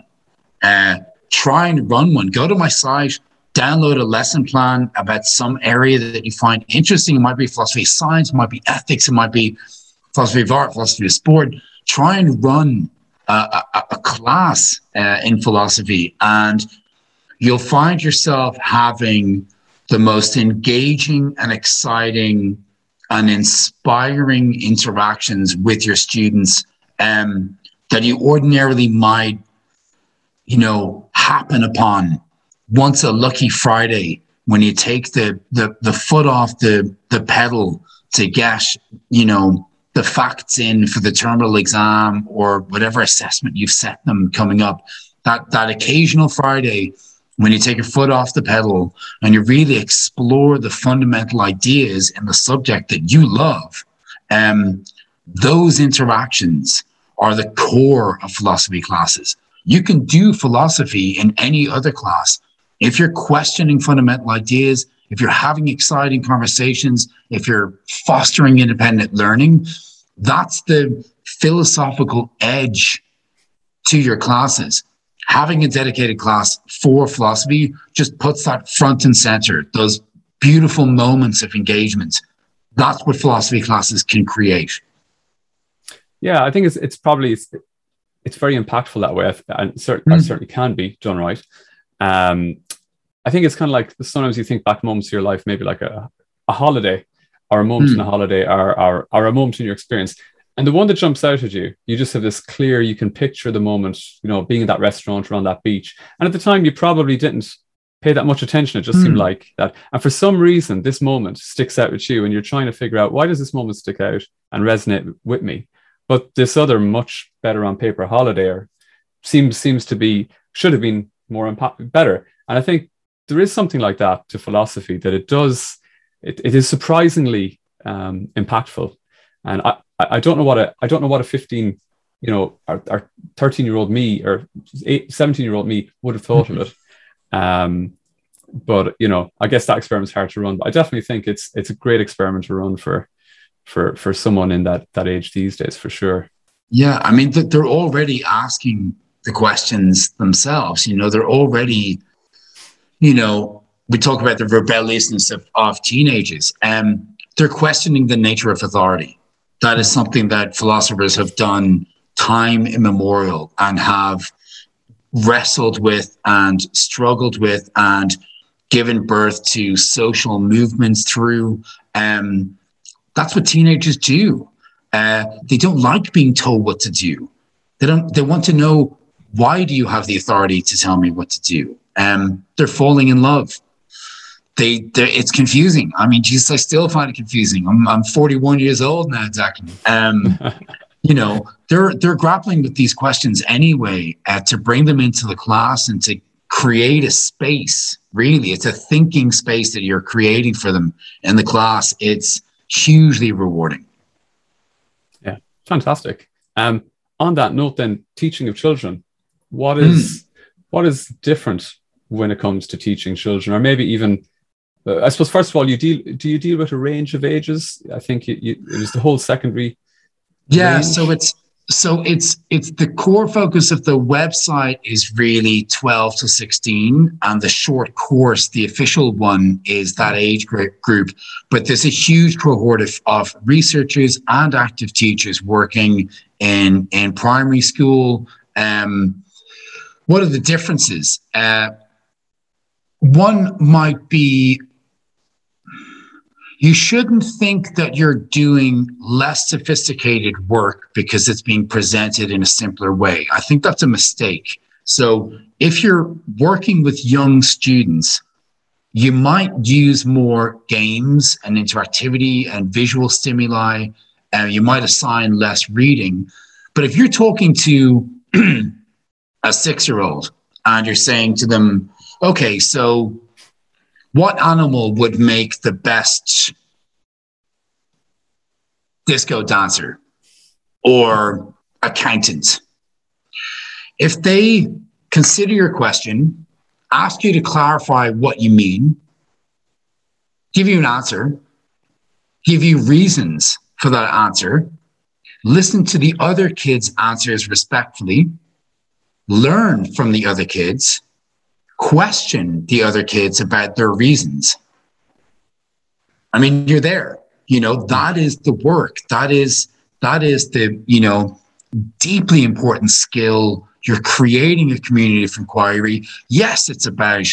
uh, try and run one. Go to my site, download a lesson plan about some area that you find interesting. It might be philosophy of science, it might be ethics, it might be philosophy of art, philosophy of sport. Try and run a, a, a class uh, in philosophy, and you'll find yourself having the most engaging and exciting and inspiring interactions with your students um, that you ordinarily might, you know, happen upon once a lucky Friday when you take the the, the foot off the the pedal to get, you know, the facts in for the terminal exam or whatever assessment you've set them coming up. That that occasional Friday when you take your foot off the pedal and you really explore the fundamental ideas in the subject that you love, um, those interactions are the core of philosophy classes. You can do philosophy in any other class. If you're questioning fundamental ideas, if you're having exciting conversations, if you're fostering independent learning, that's the philosophical edge to your classes. Having a dedicated class for philosophy just puts that front and center, those beautiful moments of engagement. That's what philosophy classes can create. Yeah, I think it's it's probably it's, it's very impactful that way, and cert- mm. certainly can be done right. Um, I think it's kind of like sometimes you think back moments of your life, maybe like a, a holiday or a moment mm. in a holiday or, or, or a moment in your experience. And the one that jumps out at you, you just have this clear, you can picture the moment, you know, being in that restaurant or on that beach. And at the time, you probably didn't pay that much attention. It just mm. seemed like that. And for some reason, this moment sticks out with you, and you're trying to figure out why does this moment stick out and resonate with me? But this other much better on paper holiday seems seems to be should have been more better. And I think there is something like that to philosophy that it does. It, it is surprisingly um, impactful. And I, I don't know what a I don't know what a 15 you know our 13 year old me or 17 year old me would have thought of it um but you know i guess that experiment's hard to run but i definitely think it's it's a great experiment to run for for for someone in that that age these days for sure yeah i mean they're already asking the questions themselves you know they're already you know we talk about the rebelliousness of, of teenagers um they're questioning the nature of authority that is something that philosophers have done time immemorial and have wrestled with and struggled with and given birth to social movements through um, that's what teenagers do. Uh, they don't like being told what to do. They don't. They want to know why do you have the authority to tell me what to do. Um, they're falling in love. They, it's confusing. I mean, Jesus, I still find it confusing. I'm, I'm 41 years old now, exactly. Um, you know, they're they're grappling with these questions anyway. Uh, to bring them into the class and to create a space. Really, it's a thinking space that you're creating for them in the class. It's hugely rewarding. Yeah, fantastic. Um, on that note, then teaching of children, what is mm. what is different when it comes to teaching children, or maybe even uh, I suppose first of all, you deal do you deal with a range of ages? I think you, you, it was the whole secondary. Yeah, range. so it's so it's it's the core focus of the website is really 12 to 16 and the short course the official one is that age group but there's a huge cohort of, of researchers and active teachers working in in primary school um, what are the differences uh, one might be you shouldn't think that you're doing less sophisticated work because it's being presented in a simpler way. I think that's a mistake. So if you're working with young students, you might use more games and interactivity and visual stimuli. and you might assign less reading. But if you're talking to a six year old and you're saying to them, okay, so what animal would make the best disco dancer or accountant. If they consider your question, ask you to clarify what you mean, give you an answer, give you reasons for that answer, listen to the other kids' answers respectfully, learn from the other kids, question the other kids about their reasons. I mean, you're there. You know, that is the work. That is that is the, you know, deeply important skill. You're creating a community of inquiry. Yes, it's about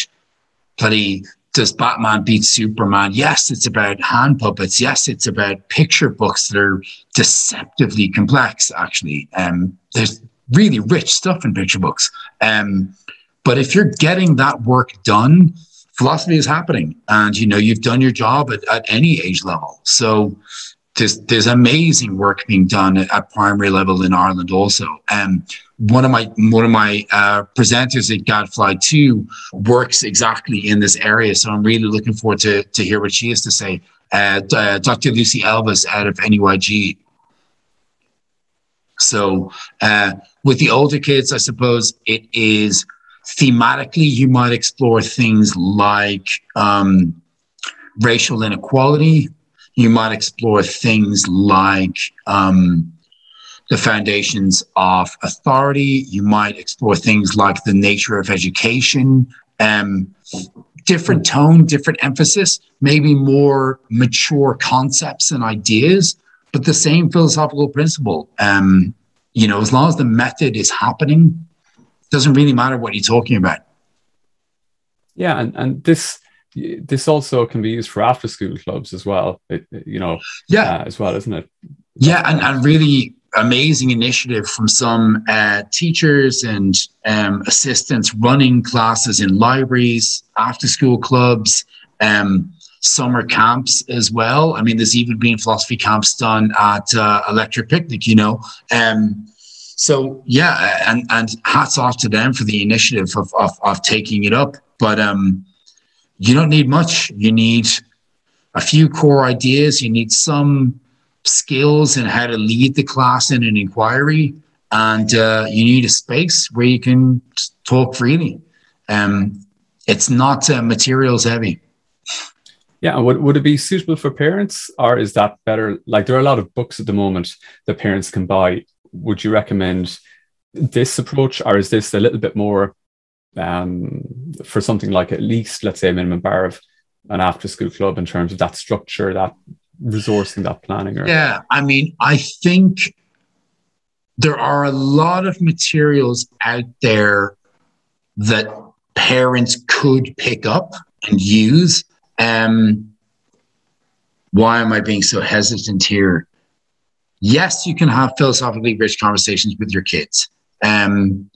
bloody does Batman beat Superman? Yes, it's about hand puppets. Yes, it's about picture books that are deceptively complex, actually. Um, there's really rich stuff in picture books. Um, but if you're getting that work done, philosophy is happening. And you know, you've done your job at, at any age level. So there's there's amazing work being done at, primary level in Ireland also. Um, one of my one of my uh, presenters at Gadfly Two works exactly in this area, so I'm really looking forward to to hear what she has to say. Uh, uh, Dr. Lucy Elvis out of NUIG. So uh, with the older kids, I suppose it is thematically you might explore things like um, racial inequality you might explore things like um, the foundations of authority. You might explore things like the nature of education, um, different tone, different emphasis, maybe more mature concepts and ideas, but the same philosophical principle. Um, you know, as long as the method is happening, doesn't really matter what you're talking about. Yeah, and, and this this also can be used for after school clubs as well. It, you know, yeah, uh, as well, isn't it? Yeah, and, and really amazing initiative from some uh, teachers and um, assistants running classes in libraries, after school clubs, um, summer camps as well. I mean, there's even been philosophy camps done at uh, Electric Picnic, you know. Um, so yeah, and and hats off to them for the initiative of of, of taking it up. But um, you don't need much. You need a few core ideas. You need some skills in how to lead the class in an inquiry, and uh, you need a space where you can talk freely. Um, it's not uh, materials heavy. Yeah, would would it be suitable for parents, or is that better? Like there are a lot of books at the moment that parents can buy. Would you recommend this approach, or is this a little bit more um, for something like at least, let's say, a minimum bar of an after school club in terms of that structure, that resourcing, that planning? Or... Yeah, I mean, I think there are a lot of materials out there that parents could pick up and use. Um, why am I being so hesitant here? Yes, you can have philosophically rich conversations with your kids. Um,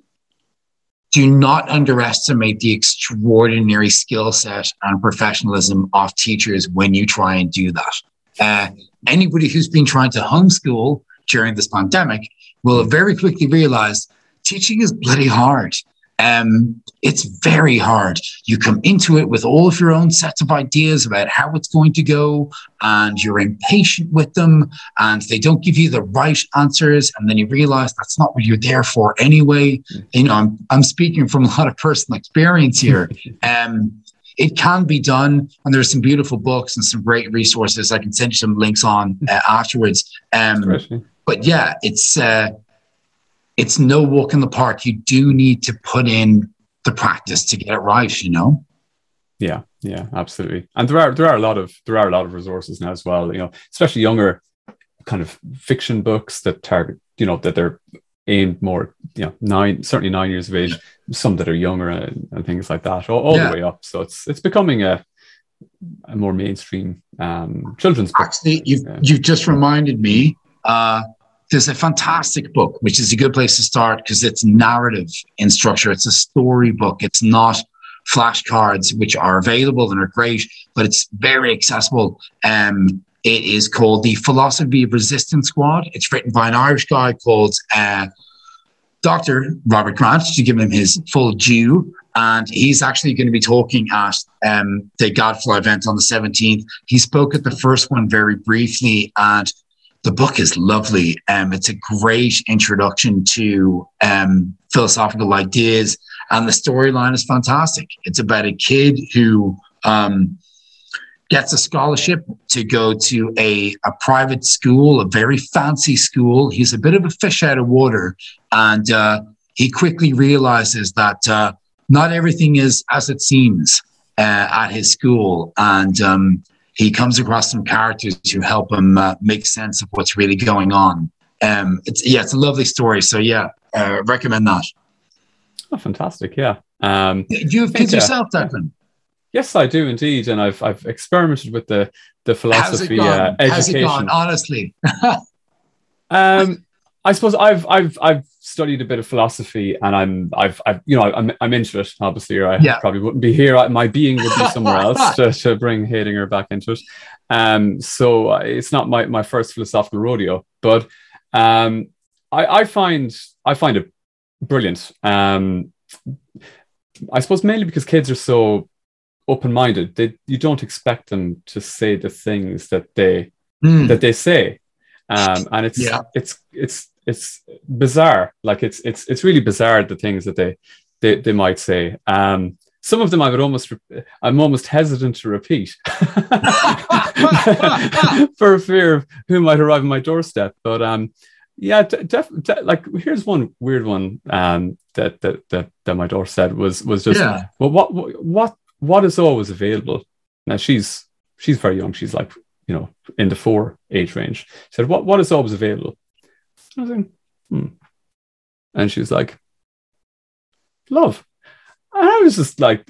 do not underestimate the extraordinary skill set and professionalism of teachers when you try and do that. Uh, anybody who's been trying to homeschool during this pandemic will very quickly realize teaching is bloody hard. Um, it's very hard. You come into it with all of your own sets of ideas about how it's going to go, and you're impatient with them, and they don't give you the right answers, and then you realize that's not what you're there for anyway. You know, I'm I'm speaking from a lot of personal experience here. um, it can be done, and there's some beautiful books and some great resources. I can send you some links on uh, afterwards. Um, but yeah, it's. Uh, it's no walk in the park. You do need to put in the practice to get it right, you know? Yeah, yeah, absolutely. And there are there are a lot of there are a lot of resources now as well, you know, especially younger kind of fiction books that target, you know, that they're aimed more, you know, nine certainly nine years of age, some that are younger and, and things like that, all, all yeah. the way up. So it's it's becoming a a more mainstream um, children's book. Actually, you've you've just reminded me. Uh, there's a fantastic book, which is a good place to start because it's narrative in structure. It's a story book. It's not flashcards, which are available and are great, but it's very accessible. Um, it is called The Philosophy of Resistance Squad. It's written by an Irish guy called uh, Dr. Robert Grant, to give him his full due. And he's actually going to be talking at um, the Gadfly event on the 17th. He spoke at the first one very briefly, and the book is lovely. Um, it's a great introduction to um, philosophical ideas, and the storyline is fantastic. It's about a kid who um, gets a scholarship to go to a, a private school, a very fancy school. He's a bit of a fish out of water, and uh, he quickly realizes that uh, not everything is as it seems uh, at his school, and um, he comes across some characters who help him uh, make sense of what's really going on. Um, it's yeah, it's a lovely story. So yeah, uh, recommend that. Oh, fantastic! Yeah. Um, Do you have kids yourself, Declan? Yes, I do indeed, and I've I've experimented with the the philosophy uh, education. How's it gone, honestly? um, I suppose I've I've I've studied a bit of philosophy, and I'm I've I've you know I'm I'm into it. Obviously, or I yeah. probably wouldn't be here. My being would be somewhere else to, to bring Heidegger back into it. Um, so uh, it's not my my first philosophical rodeo, but um, I I find I find it brilliant. Um, I suppose mainly because kids are so open-minded they you don't expect them to say the things that they mm. that they say um, and it's yeah. it's it's it's bizarre. Like it's it's it's really bizarre the things that they they, they might say. Um, some of them I would almost I'm almost hesitant to repeat for fear of who might arrive on my doorstep. But um yeah def, def, like here's one weird one um that that that, that my daughter said was was just yeah. well what what what is always available? Now she's she's very young. She's like you know in the four age range. She said what what is always available I was like, hmm. and she's like love. And i was just like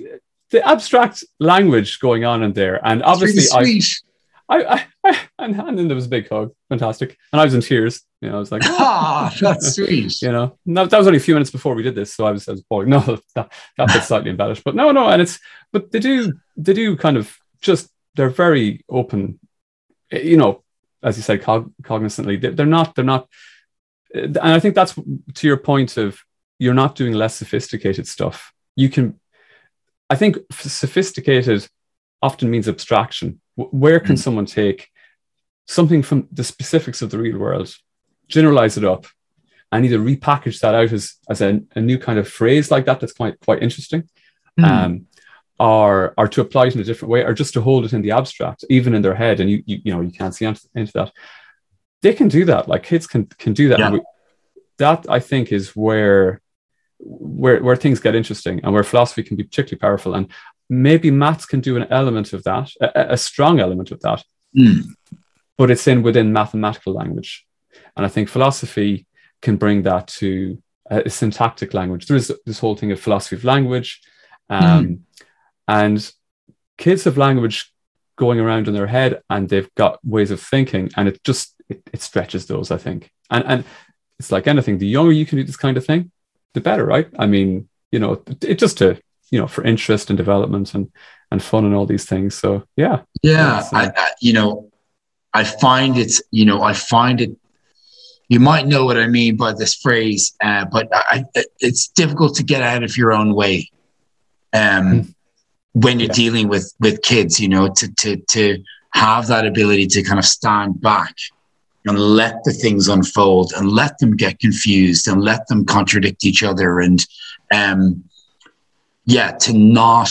the abstract language going on in there and obviously really I, I, I, and, and then there was a big hug. Fantastic. And i was in tears. You know i was like ah that's sweet. You know that, that was only a few minutes before we did this so i was, I was bored. no that, that bit's slightly embellished but no no and it's but they do they do kind of just they're very open you know as you said cog- cognizantly. They're not they're not and i think that's to your point of you're not doing less sophisticated stuff you can i think sophisticated often means abstraction where can mm. someone take something from the specifics of the real world generalize it up and either repackage that out as, as a, a new kind of phrase like that that's quite quite interesting mm. um, or or to apply it in a different way or just to hold it in the abstract even in their head and you you, you know you can't see into, into that they can do that. Like kids can can do that. Yeah. we, that i think is where where where things get interesting and where philosophy can be particularly powerful. And maybe maths can do an element of that a, a strong element of that. Mm. but it's in within mathematical language. And i think philosophy can bring that to a, a syntactic language. There is this whole thing of philosophy of language. Um, mm and kids of language going around in their head and they've got ways of thinking and it just it, it stretches those i think. And and it's like anything the younger you can do this kind of thing the better right? I mean you know it, it just to you know for interest and development and and fun and all these things. So yeah. Yeah uh, I, I, you know i find it's you know i find it you might know what i mean by this phrase uh, but I, it's difficult to get out of your own way. Um, mm when you're yeah. dealing with with kids, you know, to to to have that ability to kind of stand back and let the things unfold and let them get confused and let them contradict each other and um yeah to not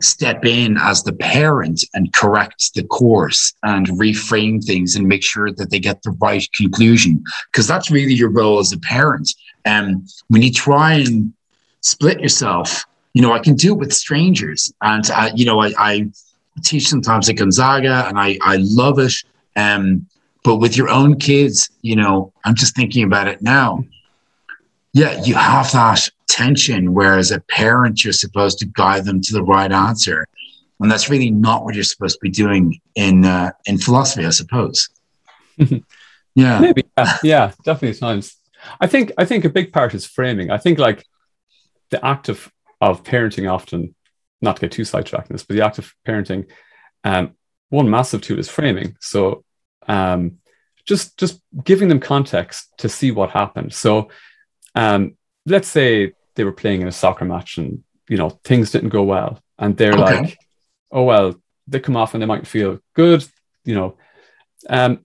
step in as the parent and correct the course and reframe things and make sure that they get the right conclusion because that's really your role as a parent and um, when you try and split yourself you know, I can do it with strangers. And, uh, you know, I, I, teach sometimes at Gonzaga and I, I love it. Um, but with your own kids, you know, I'm just thinking about it now. Yeah, you have that tension, whereas a parent, you're supposed to guide them to the right answer. And that's really not what you're supposed to be doing in uh, in philosophy, I suppose. yeah, maybe. Yeah, yeah, definitely times. I think I think a big part is framing. I think like the act of of parenting often, not to get too sidetracked in this, but the act of parenting, um, one massive tool is framing. So um, just just giving them context to see what happened. So um, let's say they were playing in a soccer match and you know things didn't go well, and they're okay. like, oh well, they come off and they might feel good, you know. Um,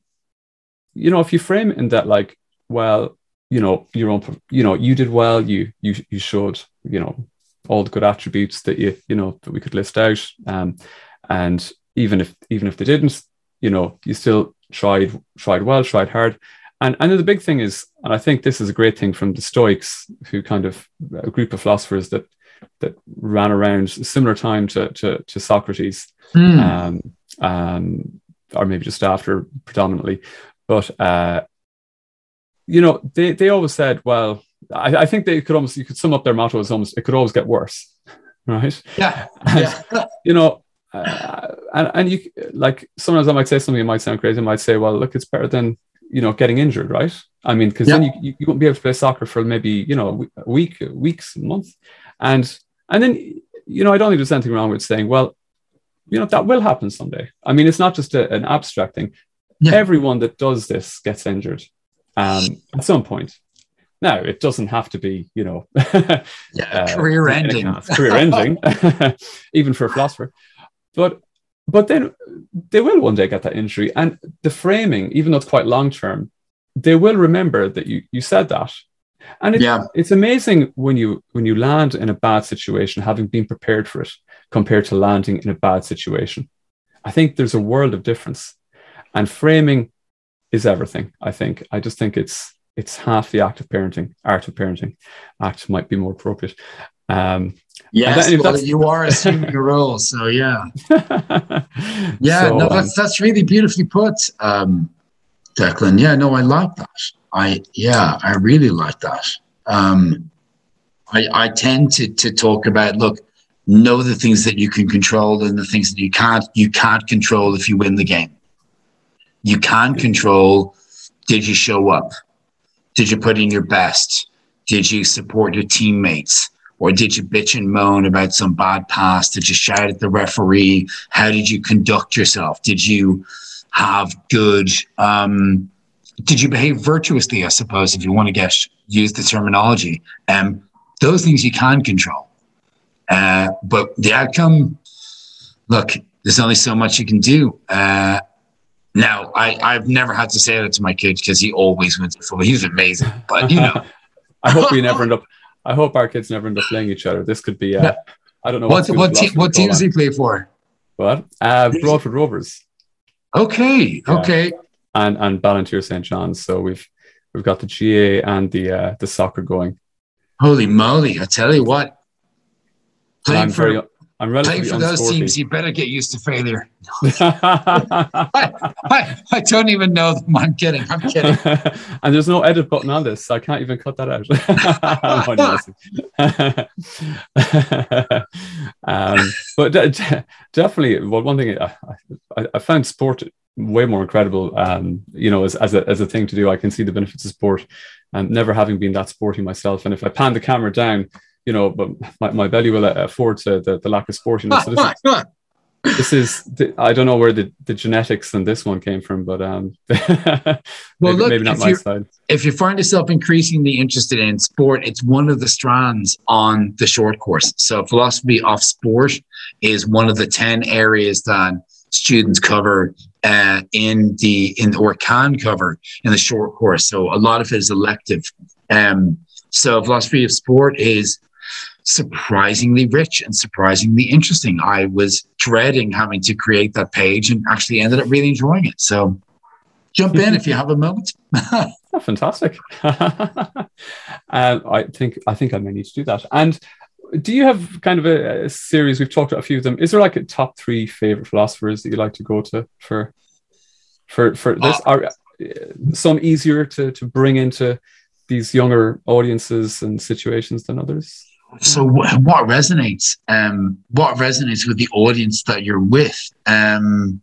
you know, if you frame it in that, like, well, you know, your own, you know, you did well, you you you showed, you know, all the good attributes that you you know that we could list out, um, and even if even if they didn't, you know, you still tried tried well, tried hard, and and the big thing is, and I think this is a great thing from the Stoics, who kind of a group of philosophers that that ran around similar time to to, to Socrates, mm. um, um, or maybe just after predominantly, but uh, you know they they always said, well, I, I think they could almost you could sum up their motto as almost it could always get worse, right? Yeah, and, yeah. you know. Uh, and, and you like sometimes I might say something that might sound crazy. I might say, well, look, it's better than you know getting injured, right? I mean, because yeah. then you, you won't be able to play soccer for maybe you know a week, weeks, months, and and then you know I don't think there's anything wrong with saying, well, you know that will happen someday. I mean, it's not just a, an abstract thing. Yeah. Everyone that does this gets injured um, at some point. Now, it doesn't have to be, you know, yeah, uh, career ending, career ending, even for a philosopher. But but then they will one day get that injury, and the framing, even though it's quite long term, they will remember that you you said that, and it, yeah. it's amazing when you when you land in a bad situation, having been prepared for it, compared to landing in a bad situation. I think there's a world of difference, and framing is everything. I think. I just think it's it's half the act of parenting, art of parenting. Act might be more appropriate. Um, yes, that, well, you are assuming a role, so yeah, yeah. So, no, that's um, that's really beautifully put, um, Declan. Yeah, no, I like that. I yeah, I really like that. Um, I I tend to to talk about look, know the things that you can control and the things that you can't. You can't control if you win the game. You can't control. Did you show up? Did you put in your best? Did you support your teammates? Or did you bitch and moan about some bad pass? Did you shout at the referee? How did you conduct yourself? Did you have good, um, did you behave virtuously, I suppose, if you want to get use the terminology? Um, those things you can control. Uh, but the outcome, look, there's only so much you can do. Uh, now, I, I've never had to say that to my kids because he always wins football. He's amazing, but you know. I hope we never end up. I hope our kids never end up playing each other. This could be. Uh, I don't know what what, te- what team does he play for? What? Uh, Broadford Rovers. Okay. Yeah. Okay. And and Ballinteer St John's. So we've we've got the GAA and the uh, the soccer going. Holy moly! I tell you what. Playing for very, I'm relatively Playing for those unsporty. teams, you better get used to failure. I, I, I, don't even know them. I'm kidding. I'm kidding. and there's no edit button on this, so I can't even cut that out. um, but de- definitely, well, one thing I, I, I, found sport way more incredible. Um, you know, as, as a as a thing to do, I can see the benefits of sport, and never having been that sporty myself. And if I pan the camera down you know, but my, my belly will afford to the, the lack of sportiness. So this, is, this is the, I don't know where the, the genetics and this one came from, but um, well, maybe, look, maybe not my side. If you find yourself increasingly interested in sport, it's one of the strands on the short course. So philosophy of sport is one of the ten areas that students cover uh, in the in or can cover in the short course. So a lot of it is elective. Um, so philosophy of sport is surprisingly rich and surprisingly interesting. I was dreading having to create that page and actually ended up really enjoying it. So jump in if you have a moment. oh, fantastic. um, I think I think I may need to do that. And do you have kind of a, a, series? We've talked about a few of them. Is there like a top three favorite philosophers that you like to go to for for for this? Uh, Are uh, some easier to to bring into these younger audiences and situations than others? So what resonates um what resonates with the audience that you're with? Um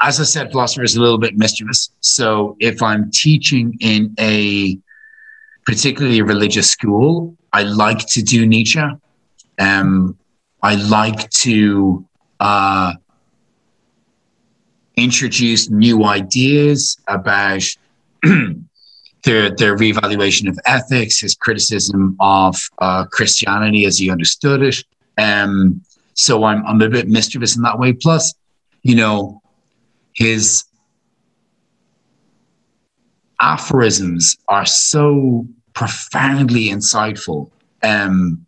as i said philosopher is a little bit mischievous. So if i'm teaching in a particularly a religious school i like to do nietzsche. Um i like to uh introduce new ideas about their their reevaluation of ethics, his criticism of uh, Christianity as he understood it. Um, so I'm I'm a bit mischievous in that way. Plus, you know, his aphorisms are so profoundly insightful um,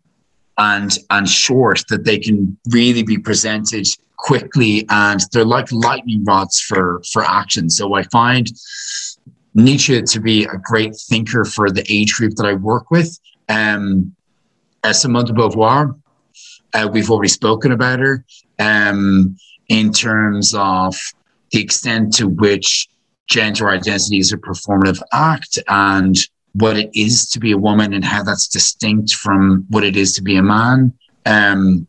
and and short that they can really be presented quickly and they're like lightning rods for for action. So I find Nietzsche to be a great thinker for the age group that I work with. Um, as Simone de Beauvoir, uh, we've already spoken about her um, in terms of the extent to which gender identity is a performative act and what it is to be a woman and how that's distinct from what it is to be a man. Um,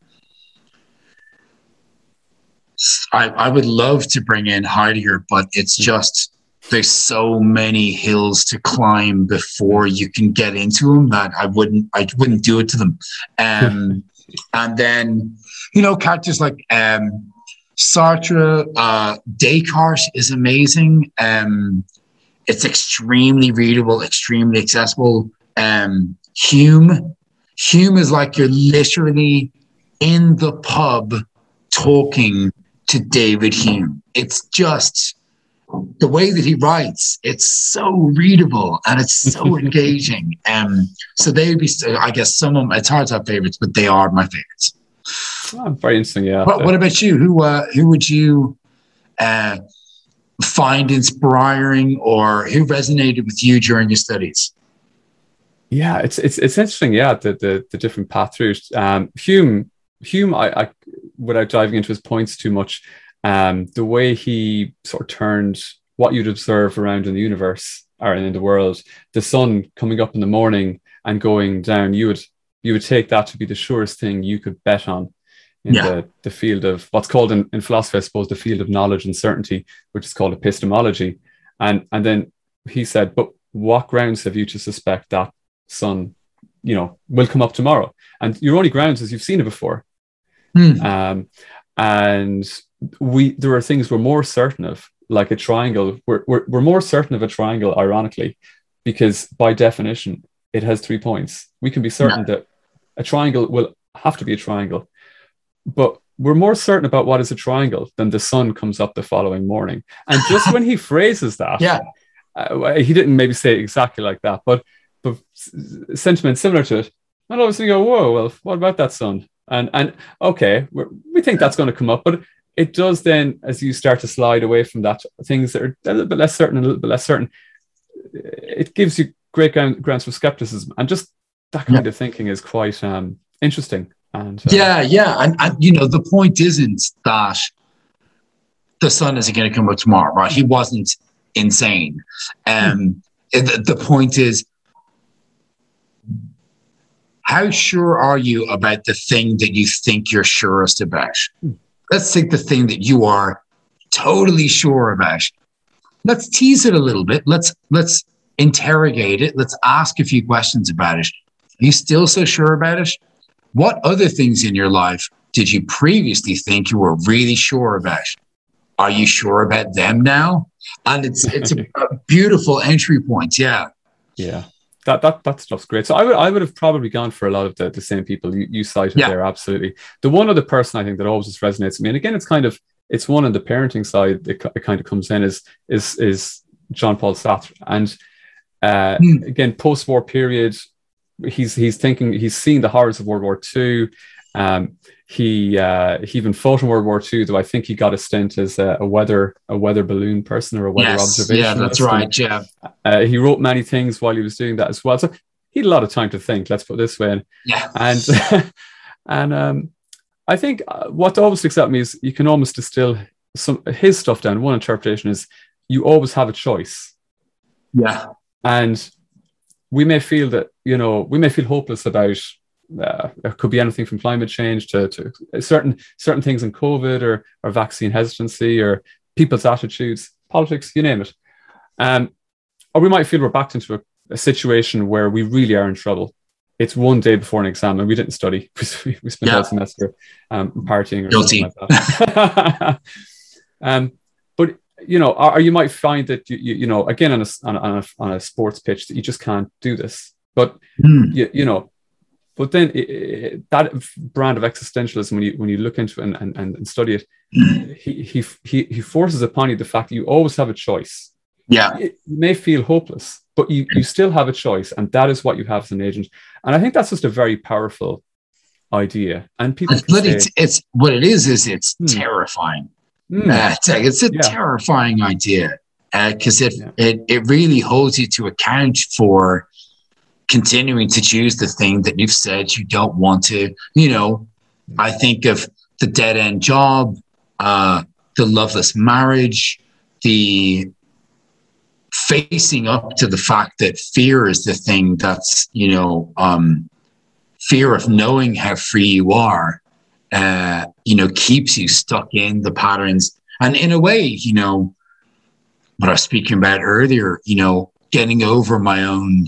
I, I would love to bring in Heidegger, but it's just there's so many hills to climb before you can get into them that I wouldn't I wouldn't do it to them. Um, and then you know characters like um, Sartre, uh, Descartes is amazing. Um, it's extremely readable, extremely accessible. Um, Hume, Hume is like you're literally in the pub talking to David Hume. It's just the way that he writes. It's so readable and it's so engaging. Um, so they would be, I guess, some of it's hard to have favorites, but they are my favorites. Oh, very interesting. Yeah. What, what about you? Who uh, who would you uh, find inspiring, or who resonated with you during your studies? Yeah, it's it's it's interesting. Yeah, the the, the different path through um, Hume. Hume, I, I without diving into his points too much, um, the way he sort of turned what you'd observe around in the universe or in the world, the sun coming up in the morning and going down, you would you would take that to be the surest thing you could bet on in yeah. the, the field of what's called in, in philosophy, I suppose, the field of knowledge and certainty, which is called epistemology. And and then he said, but what grounds have you to suspect that sun, you know, will come up tomorrow? And your only grounds is you've seen it before. Hmm. Um, and we there are things we're more certain of, like a triangle. We're, we're, we're more certain of a triangle, ironically, because by definition, it has three points. We can be certain yeah. that a triangle will have to be a triangle but we're more certain about what is a triangle than the sun comes up the following morning. And just when he phrases that, yeah, uh, he didn't maybe say exactly like that, but but sentiment similar to it. And all of a sudden you go, whoa, well, what about that sun? And and okay, we think that's going to come up, but it does then as you start to slide away from that, things that are a little bit less certain, and a little bit less certain. It gives you great grounds for skepticism, and just that kind yeah. of thinking is quite um, interesting. And uh, yeah, yeah, and, and you know the point isn't that the sun isn't going to come up tomorrow, right? He wasn't insane. Um, the, the point is, how sure are you about the thing that you think you're surest about? Let's take the thing that you are totally sure about. Let's tease it a little bit. Let's let's interrogate it. Let's ask a few questions about it. Are you still so sure about it? What other things in your life did you previously think you were really sure about? Are you sure about them now? And it's it's a, a beautiful entry point. Yeah. Yeah. That, that that stuff's great. So I would I would have probably gone for a lot of the, the same people you, you cited yeah. there. Absolutely. The one other person I think that always just resonates with me, and again, it's kind of it's one on the parenting side. It, it kind of comes in is is is John Paul Sartre, and uh, mm. again, post war period, he's he's thinking he's seen the horrors of World War II. Um, he uh, he even fought in World War II, though I think he got a stint as a, a weather a weather balloon person or a weather yes, observation. Yeah, that's right. Yeah, uh, he wrote many things while he was doing that as well. So he had a lot of time to think. Let's put this way. Yeah, and and um, I think uh, what always sticks out me is you can almost distill some his stuff down. One interpretation is you always have a choice. Yeah, and we may feel that you know we may feel hopeless about uh, it could be anything from climate change to, to certain certain things in COVID or or vaccine hesitancy or people's attitudes, politics, you name it. Um, or we might feel we're backed into a, a situation where we really are in trouble. It's one day before an exam and we didn't study. we, we spent yeah. the semester um, partying or Guilty. something like that. um, but you know, or, you might find that you, you, you know, again on a, on a, on a sports pitch that you just can't do this. But mm. you, you know, but then it, it, that brand of existentialism, when you when you look into it and, and, and study it, he, he he he forces upon you the fact that you always have a choice. Yeah. You may feel hopeless, but you, you still have a choice. And that is what you have as an agent. And I think that's just a very powerful idea. And people, but say, it's, it's what it is, is it's hmm. terrifying. Hmm. Uh, it's, it's a yeah. terrifying idea because uh, it, yeah. it, it really holds you to account for continuing to choose the thing that you've said you don't want to. You know, I think of the dead end job, uh, the loveless marriage, the facing up to the fact that fear is the thing that's, you know, um, fear of knowing how free you are, uh, you know, keeps you stuck in the patterns. And in a way, you know, what I was speaking about earlier, you know, getting over my own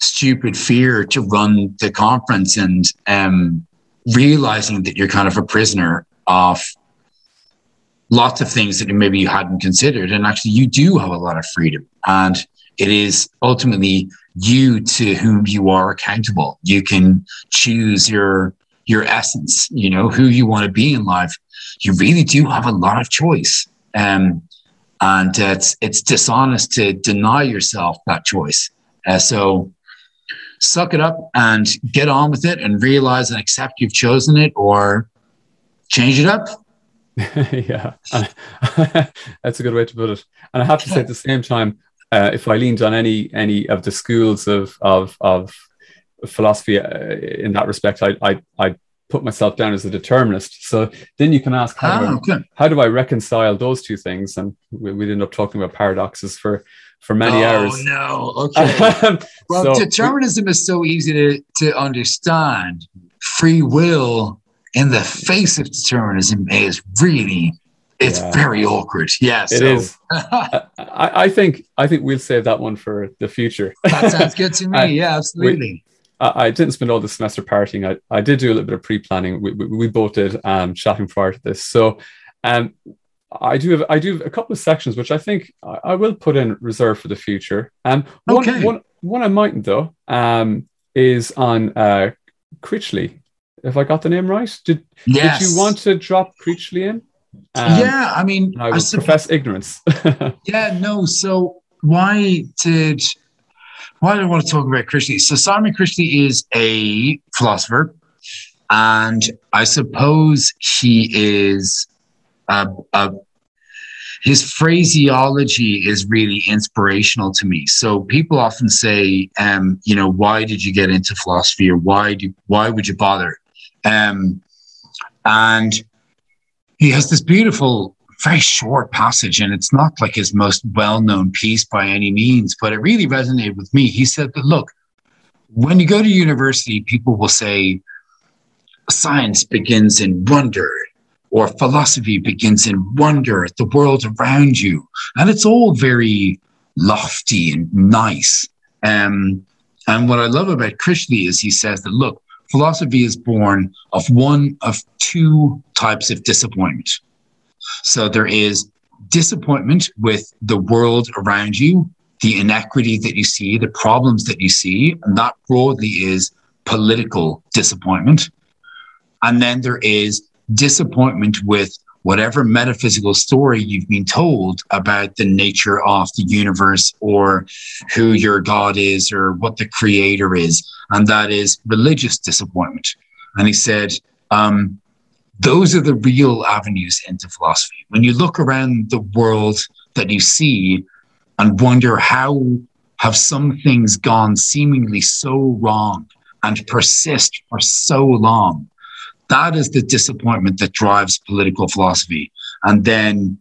stupid fear to run the conference and um, realizing that you're kind of a prisoner of lots of things that maybe you hadn't considered. And actually, you do have a lot of freedom. And it is ultimately you to whom you are accountable. You can choose your your essence, you know, who you want to be in life. You really do have a lot of choice. Um, and it's it's dishonest to deny yourself that choice. Uh, so suck it up and get on with it and realize and accept you've chosen it or change it up. yeah, that's a good way to put it. And I have to say, at the same time, uh, if I leaned on any any of the schools of of, of philosophy uh, in that respect, I I I put myself down as a determinist. So then you can ask, how, do, I, ah, how do I reconcile those two things? And we, we end up talking about paradoxes for for many hours. oh, hours. no, okay. well, so determinism is so easy to to understand. Free will in the face of determinism is really it's yeah. very awkward. Yeah, so. it is. I, I, think I think we'll save that one for the future. that sounds good to me. yeah, absolutely. We, I, I, didn't spend all the semester partying. I, I did do a little bit of pre-planning. We, we, we both did um, chatting prior to this. So um, I do have I do have a couple of sections which I think I, I will put in reserve for the future. Um, one, okay. one, one I mightn't though um, is on uh, Critchley. If I got the name right, did yes. did you want to drop Critchley in? Um, yeah, I mean, I I profess ignorance. yeah, no. So why did why do I want to talk about Critchley? So Simon Critchley is a philosopher, and I suppose he is a, a his phraseology is really inspirational to me. So people often say, um, you know, why did you get into philosophy or why do why would you bother? Um, and he has this beautiful, very short passage, and it's not like his most well-known piece by any means, but it really resonated with me. He said that look, when you go to university, people will say science begins in wonder or philosophy begins in wonder at the world around you. And it's all very lofty and nice. Um, and what I love about Critchley is he says that, look, philosophy is born of one of two types of disappointment. So there is disappointment with the world around you, the inequity that you see, the problems that you see, and that broadly is political disappointment. And then there is disappointment with whatever metaphysical story you've been told about the nature of the universe or who your God is or what the creator is. And that is religious disappointment. And he said, um, those are the real avenues into philosophy. When you look around the world that you see and wonder how have some things gone seemingly so wrong and persist for so long, that is the disappointment that drives political philosophy. And then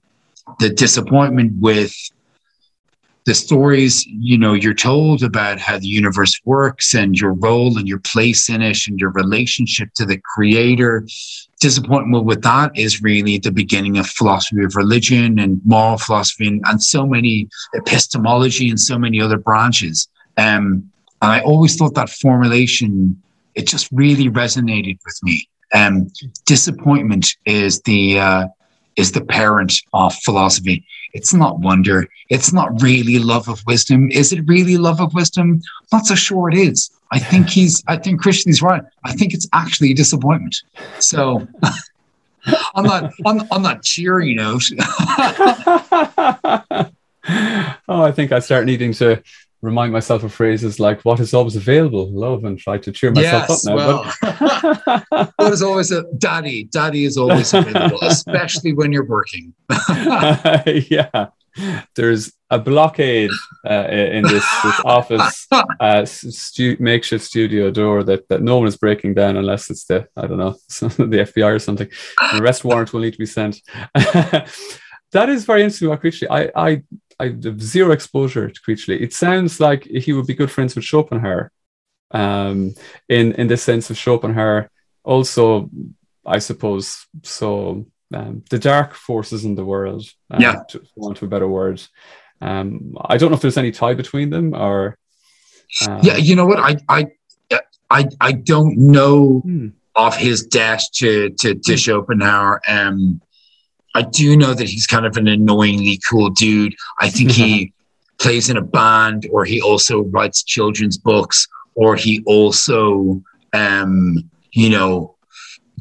the disappointment with the stories, you know, you're told about how the universe works and your role and your place in it and your relationship to the creator. Disappointment with that is really the beginning of philosophy of religion and moral philosophy and, and so many epistemology and so many other branches. Um, and I always thought that formulation, it just really resonated with me. Um, disappointment is the uh, is the parent of philosophy. It's not wonder. It's not really love of wisdom. Is it really love of wisdom? Not so sure it is. I think he's. I think Critchley's right. I think it's actually a disappointment. So. on that on, on that cheery note oh, I think I start needing to remind myself of phrases like "What is always available, love," and try to cheer myself yes, up now. Well, what is always a daddy? Daddy is always available, especially when you're working. yeah, there's a blockade uh, in this, this office uh, stu- makeshift studio door that, that no one is breaking down unless it's the I don't know the FBI or something. The arrest warrant will need to be sent. that is very interesting about Critchley. I, I I have zero exposure to Critchley. It sounds like he would be good friends with Schopenhauer, um, in in the sense of Schopenhauer. Also, I suppose so. Um, the dark forces in the world, um, yeah, to want to a better word. Um, I don't know if there's any tie between them, or um, yeah, you know what? I I I I don't know hmm. of his debt to to, to hmm. Schopenhauer. Um, I do know that he's kind of an annoyingly cool dude. I think he plays in a band, or he also writes children's books, or he also, um, you know,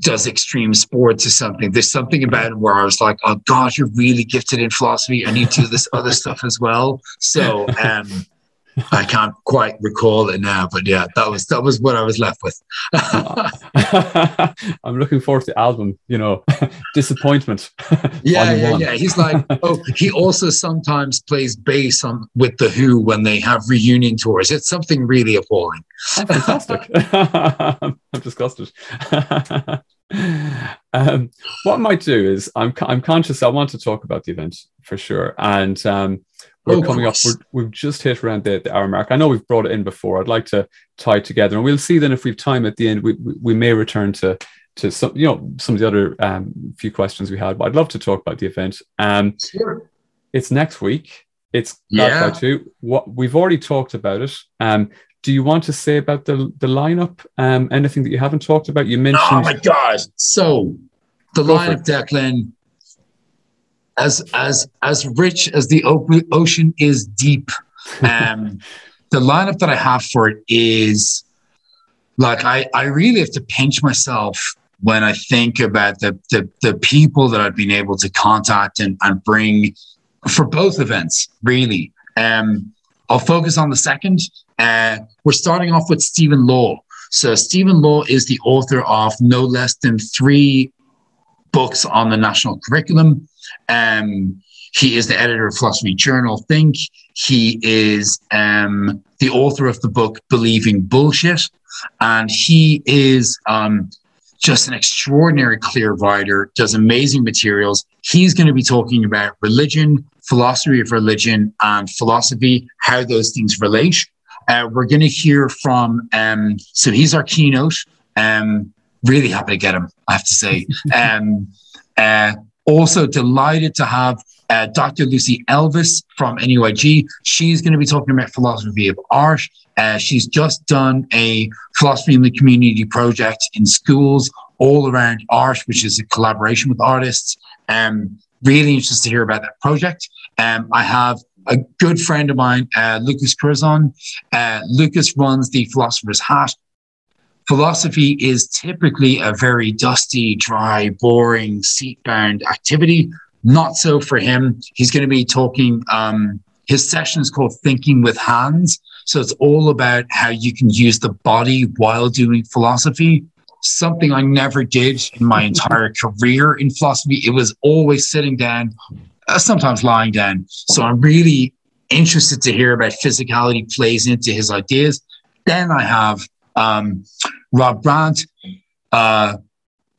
does extreme sports or something. There's something about him where I was like, oh God, you're really gifted in philosophy, and you do this other stuff as well. So, um, I can't quite recall it now, but yeah, that was that was what I was left with. I'm looking forward to the album. You know, disappointment. yeah, yeah, yeah. He's like, oh, he also sometimes plays bass on with the Who when they have reunion tours. It's something really appalling. Fantastic. I'm disgusted. um, what I might do is I'm I'm conscious. I want to talk about the event for sure, and. Um, we're oh, coming up. we have just hit around the, the, hour mark. I know we've brought it in before. I'd like to tie it together, and we'll see then if we've time at the end. We, we, may return to to some you know some of the other um, few questions we had. But I'd love to talk about the event. Um, sure. It's next week. It's yeah. Two. What we've already talked about it. Um, do you want to say about the the lineup? Um, anything that you haven't talked about? You mentioned. Oh my God! So the lineup, Declan as as as rich as the ocean is deep. Um, the lineup that I have for it is like I I really have to pinch myself when I think about the the, the people that I've been able to contact and, and bring for both events. Really, um, I'll focus on the second. Uh, we're starting off with Stephen Law. So Stephen Law is the author of no less than three books on the national curriculum. Um, he is the editor of Philosophy Journal Think. He is um, the author of the book Believing Bullshit. And he is um, just an extraordinary clear writer, does amazing materials. He's going to be talking about religion, philosophy of religion, and philosophy, how those things relate. Uh, we're going to hear from, um, so he's our keynote. Um, really happy to get him, I have to say. Um, uh, also delighted to have uh, Dr. Lucy Elvis from NUIG. She's going to be talking about philosophy of art. Uh, she's just done a philosophy in the community project in schools all around art, which is a collaboration with artists. Um, really interested to hear about that project. Um, I have a good friend of mine, uh, Lucas Curzon. Uh, Lucas runs the Philosopher's Hat Philosophy is typically a very dusty, dry, boring, seat bound activity. Not so for him. He's going to be talking, um, his session is called Thinking with Hands. So it's all about how you can use the body while doing philosophy. Something I never did in my entire career in philosophy. It was always sitting down, uh, sometimes lying down. So I'm really interested to hear about physicality plays into his ideas. Then I have um, Rob Brandt uh,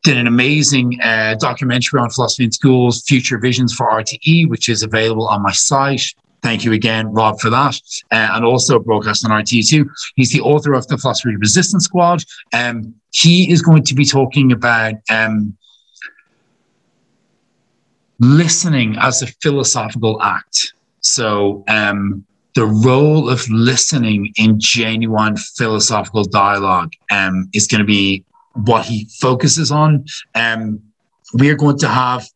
did an amazing uh, documentary on philosophy in schools, Future Visions for RTE, which is available on my site. Thank you again, Rob, for that. Uh, and also broadcast on RTE2. He's the author of the Philosophy Resistance Squad. Um, he is going to be talking about um, listening as a philosophical act. So, um, the role of listening in genuine philosophical dialogue um, is going to be what he focuses on. Um, we are going to have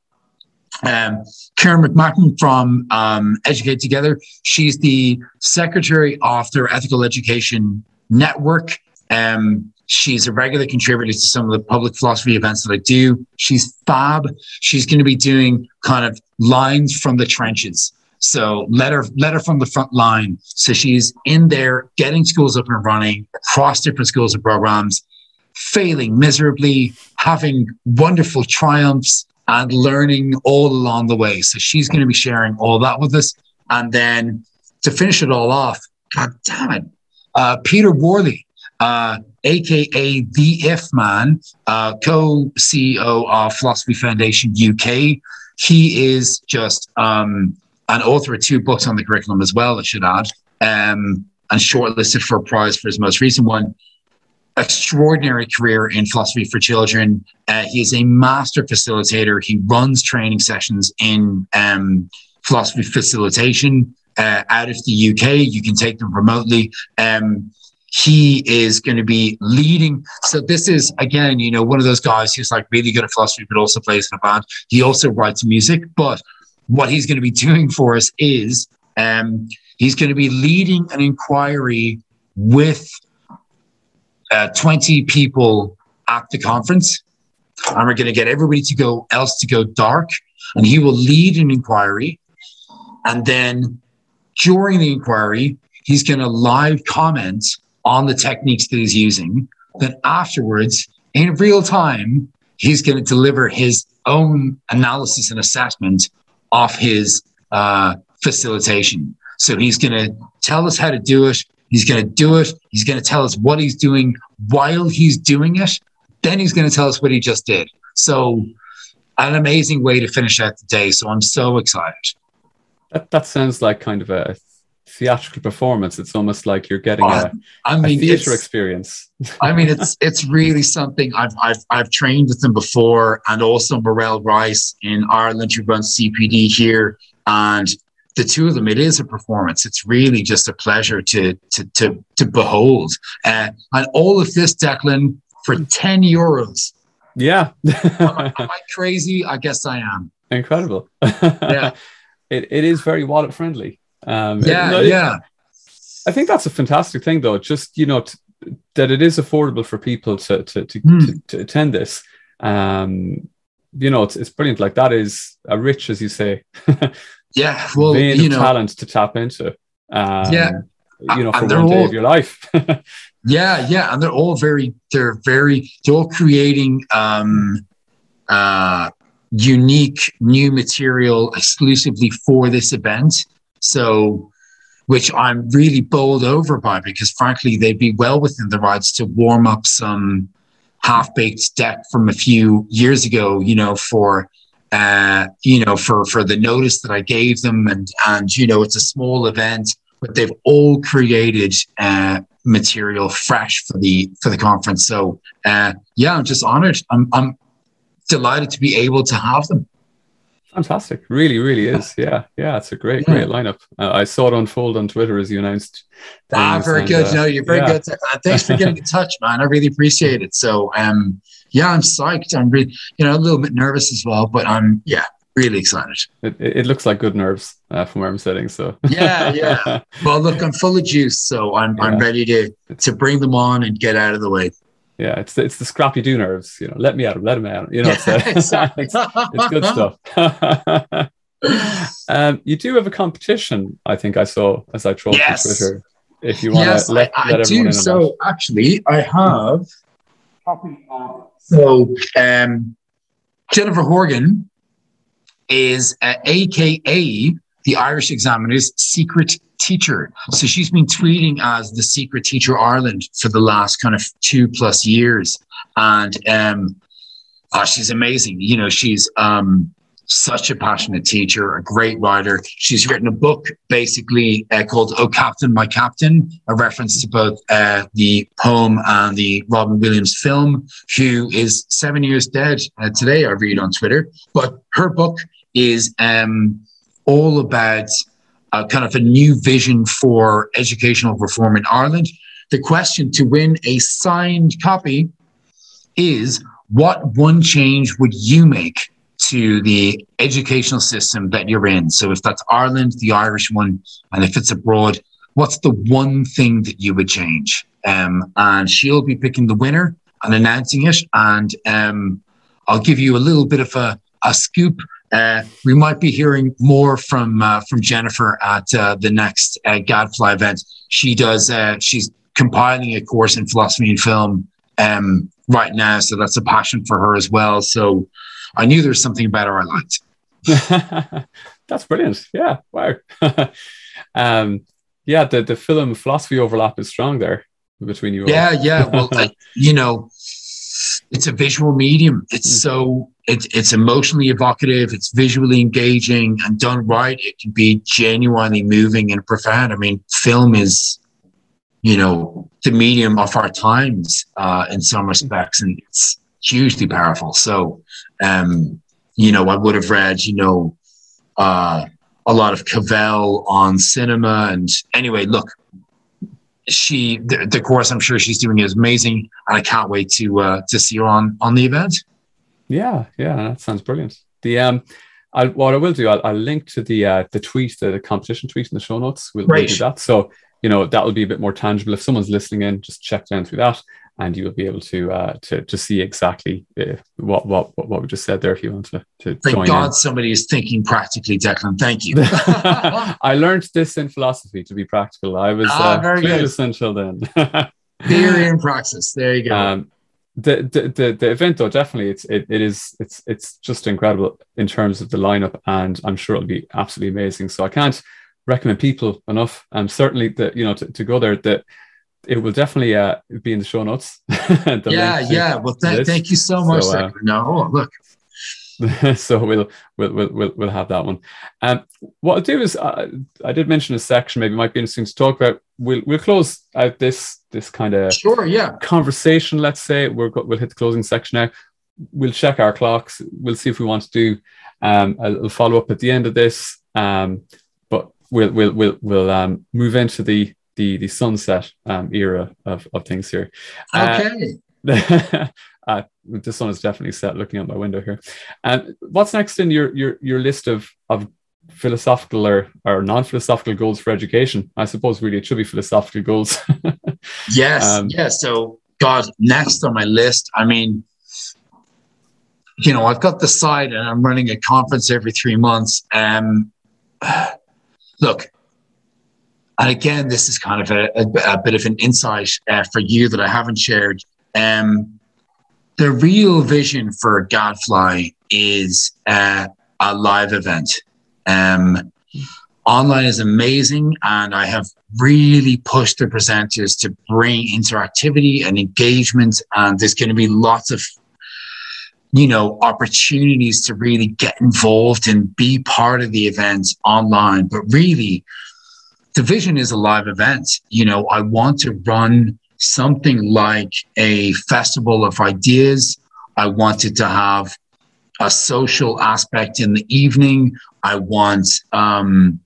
um, Karen McMahon from um, Educate Together. She's the secretary of their Ethical Education Network. Um, she's a regular contributor to some of the public philosophy events that I do. She's fab. She's going to be doing kind of lines from the trenches. So let her let her from the front line. So she's in there getting schools up and running across different schools and programs, failing miserably, having wonderful triumphs, and learning all along the way. So she's going to be sharing all that with us. And then to finish it all off, God damn it, uh, Peter Worley, uh, aka the If Man, uh, co CEO of Philosophy Foundation UK. He is just um, an author of two books on the curriculum as well, I should add, um, and shortlisted for a prize for his most recent one. Extraordinary career in philosophy for children. Uh, he is a master facilitator. He runs training sessions in um, philosophy facilitation uh, out of the UK. You can take them remotely. Um, he is going to be leading. So this is again, you know, one of those guys who's like really good at philosophy, but also plays in a band. He also writes music, but what he's going to be doing for us is um, he's going to be leading an inquiry with uh, 20 people at the conference. And we're going to get everybody to go else to go dark. And he will lead an inquiry. And then during the inquiry, he's going to live comment on the techniques that he's using. Then afterwards, in real time, he's going to deliver his own analysis and assessment of his uh, facilitation. So he's going to tell us how to do it. He's going to do it. He's going to tell us what he's doing while he's doing it. Then he's going to tell us what he just did. So, an amazing way to finish out the day. So, I'm so excited. That, that sounds like kind of a theatrical performance. It's almost like you're getting a, I mean, a theater experience. I mean, it's it's really something. I've I've I've trained with them before, and also Marelle Rice in Ireland who runs CPD here, and the two of them, it is a performance. It's really just a pleasure to to to to behold, uh, and all of this, Declan, for ten euros. Yeah, am, I, am I crazy? I guess I am. Incredible. yeah, it, it is very wallet friendly. Um, yeah, it, yeah. I think that's a fantastic thing, though. Just you know t- that it is affordable for people to to to, mm. to, to attend this. Um, you know, it's, it's brilliant. Like that is a rich, as you say, yeah, well, vein you know, talent to tap into. Um, yeah, you know, for one all, day of your life. yeah, yeah, and they're all very, they're very, they're all creating um, uh, unique new material exclusively for this event. So, which I'm really bowled over by because frankly, they'd be well within the rights to warm up some half baked deck from a few years ago, you know, for uh, you know, for for the notice that I gave them, and and you know, it's a small event, but they've all created uh, material fresh for the for the conference. So uh, yeah, I'm just honored. I'm I'm delighted to be able to have them. Fantastic. Really, really is. Yeah. Yeah. It's a great, yeah. great lineup. Uh, I saw it unfold on Twitter as you announced. Ah, very and, good. Uh, no, you're very yeah. good. Uh, thanks for getting in touch, man. I really appreciate it. So, um, yeah, I'm psyched. I'm really, you know, a little bit nervous as well, but I'm, yeah, really excited. It, it looks like good nerves uh, from where I'm sitting. So yeah, yeah. Well, look, I'm full of juice, so I'm yeah. I'm ready to to bring them on and get out of the way yeah, it's the, it's the scrappy do nerves. You know, let me out, let him out. You know, it's, uh, exactly. it's, it's, good stuff. um, you do have a competition, I think I saw as I trolled yes. Twitter. If you want yes, to let, I, let I do. So actually, I have copy of so um, Jennifer Horgan is uh, AKA the Irish Examiner's secret teacher. So she's been tweeting as the secret teacher Ireland for the last kind of two plus years. And um, oh, she's amazing. You know, she's um, such a passionate teacher, a great writer. She's written a book basically uh, called Oh Captain, My Captain, a reference to both uh, the poem and the Robin Williams film, who is seven years dead uh, today, I read on Twitter. But her book is um, all about a kind of a new vision for educational reform in Ireland. The question to win a signed copy is what one change would you make to the educational system that you're in? So if that's Ireland, the Irish one, and if it's abroad, what's the one thing that you would change? Um, and she'll be picking the winner and announcing it. And um, I'll give you a little bit of a, a scoop uh, we might be hearing more from uh, from Jennifer at uh, the next uh, Gadfly event. She does. Uh, she's compiling a course in philosophy and film um, right now, so that's a passion for her as well. So I knew there was something about her I liked. that's brilliant. Yeah. Wow. um, yeah. The the film philosophy overlap is strong there between you. Yeah. Yeah. Well, you know, it's a visual medium. It's mm. so it's it's emotionally evocative. It's visually engaging, and done right, it can be genuinely moving and profound. I mean, film is, you know, the medium of our times uh, in some respects, and it's hugely powerful. So, um, you know, I would have read, you know, uh, a lot of Cavell on cinema, and anyway, look, she the, the, course I'm sure she's doing is amazing, and I can't wait to uh, to see her on on the event. Yeah, yeah, that sounds brilliant. The um, I'll, what I will do, I'll, I'll link to the uh, the tweet, the, the competition tweet in the show notes. We'll, we'll do that. So you know that will be a bit more tangible. If someone's listening in, just check down through that, and you will be able to uh, to to see exactly uh, what, what what we just said there. If you want to, to thank God in. somebody is thinking practically, Declan. Thank you. I learned this in philosophy to be practical. I was ah, uh, clueless until then. Theory and praxis. There you go. Um, the, the the the event though definitely it's it, it is it's it's just incredible in terms of the lineup and I'm sure it'll be absolutely amazing. So I can't recommend people enough. And um, certainly that you know to, to go there that it will definitely uh, be in the show notes. the yeah, yeah. Well, th- thank you so much. So, uh, no, look. so we'll, we'll we'll we'll have that one. Um, what I'll do is uh, I did mention a section maybe might be interesting to talk about. We'll we'll close out this this kind of sure yeah conversation. Let's say we're we'll hit the closing section now. We'll check our clocks. We'll see if we want to do um, a, follow up at the end of this. Um, but we'll we'll we'll we'll um, move into the the the sunset um, era of of things here. Okay. Uh, uh, the sun is definitely set looking out my window here. And what's next in your your your list of of philosophical or, or non-philosophical goals for education? I suppose really it should be philosophical goals. yes, um, yes. So God, next on my list, I mean, you know, I've got the side and I'm running a conference every three months. Um look, and again, this is kind of a, a, a bit of an insight uh, for you that I haven't shared. Um, the real vision for Gadfly is uh, a live event. Um, online is amazing, and I have really pushed the presenters to bring interactivity and engagement. And there's going to be lots of you know opportunities to really get involved and be part of the event online but really the vision is a live event you know i want to run something like a festival of ideas. I wanted to have a social aspect in the evening. I want um,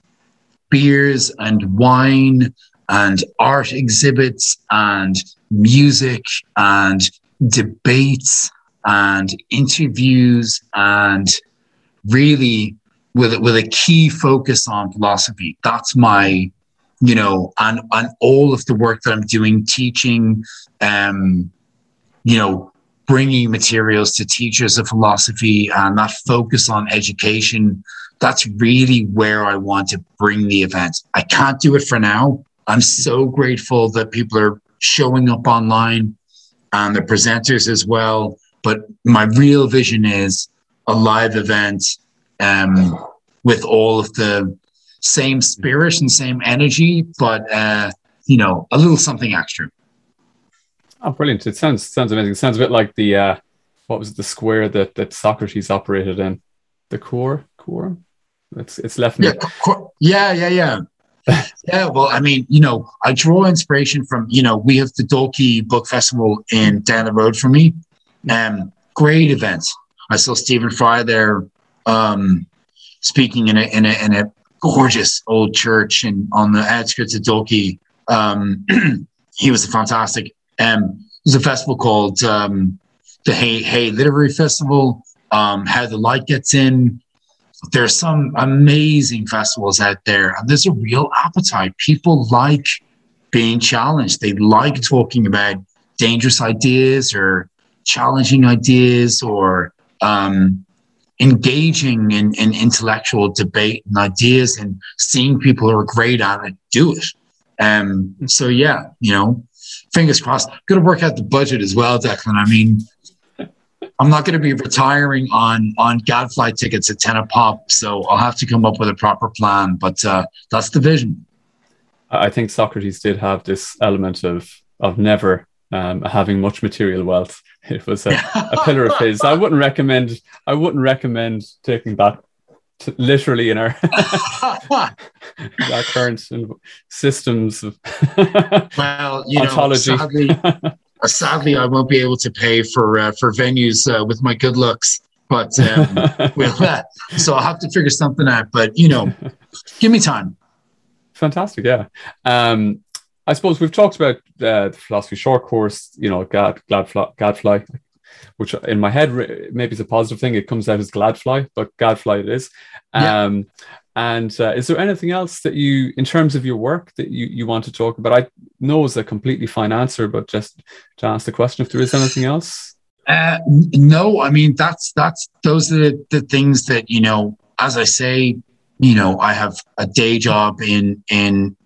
beers and wine and art exhibits and music and debates and interviews and really with with a key focus on philosophy. That's my you know, on on all of the work that I'm doing, teaching, um, you know, bringing materials to teachers of philosophy and that focus on education. That's really where I want to bring the event. I can't do it for now. I'm so grateful that people are showing up online and the presenters as well. But my real vision is a live event um, with all of the same spirit and same energy, but uh, you know, a little something extra. Oh, brilliant! It sounds sounds amazing. It sounds a bit like the uh, what was it, the square that that Socrates operated in, the core core. It's it's left. Yeah, yeah, yeah, yeah. yeah, well, I mean, you know, I draw inspiration from, you know, we have the Dalkey Book Festival in down the road from me. Um, great event. I saw Stephen Fry there um, speaking in a in a in a gorgeous old church and on the outskirts of Dalkey. Um, he was a fantastic. Um, there's a festival called um, the Hay Hay Literary Festival. Um, How the Light Gets In. There's some amazing festivals out there, and there's a real appetite. People like being challenged. They like talking about dangerous ideas or challenging ideas or um, engaging in, in intellectual debate and ideas and seeing people who are great at it do it. Um, so yeah, you know, fingers crossed. Got to work out the budget as well, Declan. I mean, I'm not going to be retiring on on Gadfly tickets at ten a pop, so I'll have to come up with a proper plan. But uh, that's the vision. I think Socrates did have this element of of never um, having much material wealth. It was a, a pillar of his. I wouldn't recommend. I wouldn't recommend taking that t- literally in our our current systems of well, you ontology. know, sadly, uh, sadly, I won't be able to pay for uh, for venues uh, with my good looks. But um, with that, so I'll have to figure something out. But you know, give me time. Fantastic, yeah. Um, I suppose we've talked about uh, the philosophy short course, you know, Gad, Gadfly, Gadfly, which in my head maybe it's a positive thing. It comes out as Gladfly, but Gadfly it is. Yeah. Um, and uh, is there anything else that you, in terms of your work, that you, you want to talk about? I know it's a completely fine answer, but just to ask the question if there is anything else. Uh, no, I mean that's that's those are the, the things that you know. As I say, you know, I have a day job in in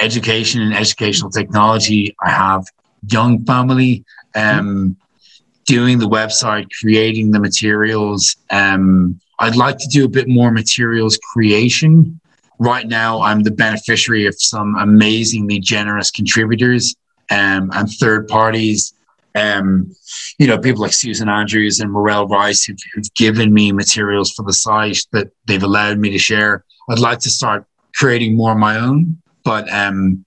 education and educational technology. I have young family, um, doing the website, creating the materials. Um, I'd like to do a bit more materials creation. Right now, I'm the beneficiary of some amazingly generous contributors um, and third parties. Um, you know, people like Susan Andrews and Marelle Rice who've, who've given me materials for the site that they've allowed me to share. I'd like to start creating more of my own but um,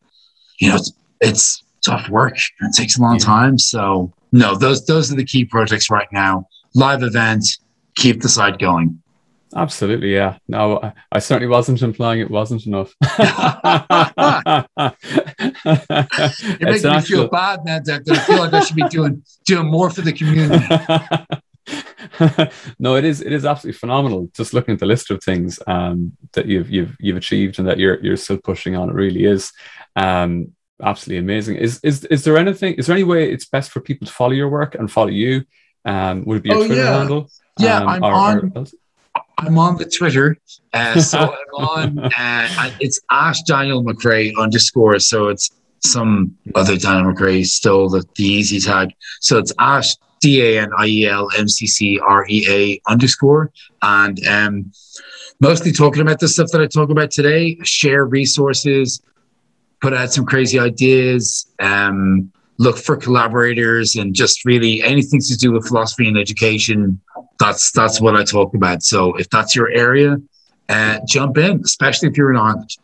you know, it's, it's tough work. It takes a long yeah. time. So no, those those are the key projects right now. Live event, keep the site going. Absolutely, yeah. No, I, certainly wasn't implying it wasn't enough. You're making me feel bad now, Declan. I feel like I should be doing doing more for the community. no, it is it is absolutely phenomenal. Just looking at the list of things um, that you've you've you've achieved and that you're you're still pushing on, it really is um, absolutely amazing. Is is is there anything? Is there any way it's best for people to follow your work and follow you? Um, would it be a oh, Twitter yeah. handle? Yeah, um, I'm or, on. Or I'm on the Twitter, uh, so I'm on. Uh, it's Ash Daniel McCrea underscore. So it's some other Daniel McCrea, still the, the easy tag. So it's Ash D A N I E L M C C R E A underscore. And um, mostly talking about the stuff that I talk about today, share resources, put out some crazy ideas, um, look for collaborators, and just really anything to do with philosophy and education. That's that's what I talk about. So if that's your area, uh, jump in, especially if you're in Ireland.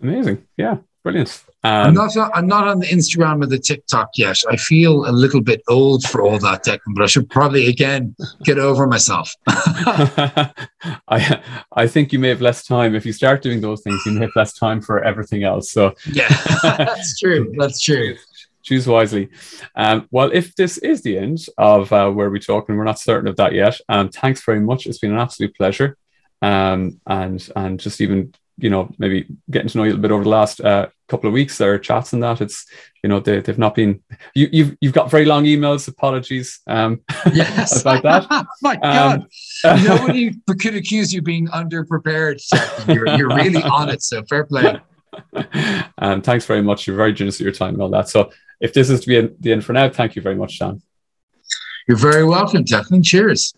Amazing. Yeah. Brilliant. Um, I'm not. I'm not on the Instagram or the TikTok yet. I feel a little bit old for all that, Declan, but I should probably again get over myself. I I think you may have less time if you start doing those things. You may have less time for everything else. So yeah, that's true. That's true. Choose wisely. Um, well, if this is the end of uh, where we talk, and we're not certain of that yet, um, thanks very much. It's been an absolute pleasure. Um, and and just even you know maybe getting to know you a little bit over the last uh, couple of weeks their chats and that it's you know they, they've not been you, you've you've got very long emails apologies um yes. about that. My god. Um, nobody could accuse you being underprepared you're, you're really on it so fair play. Um thanks very much. You're very generous with your time and all that. So if this is to be the end for now thank you very much Dan you're very welcome Declan. Cheers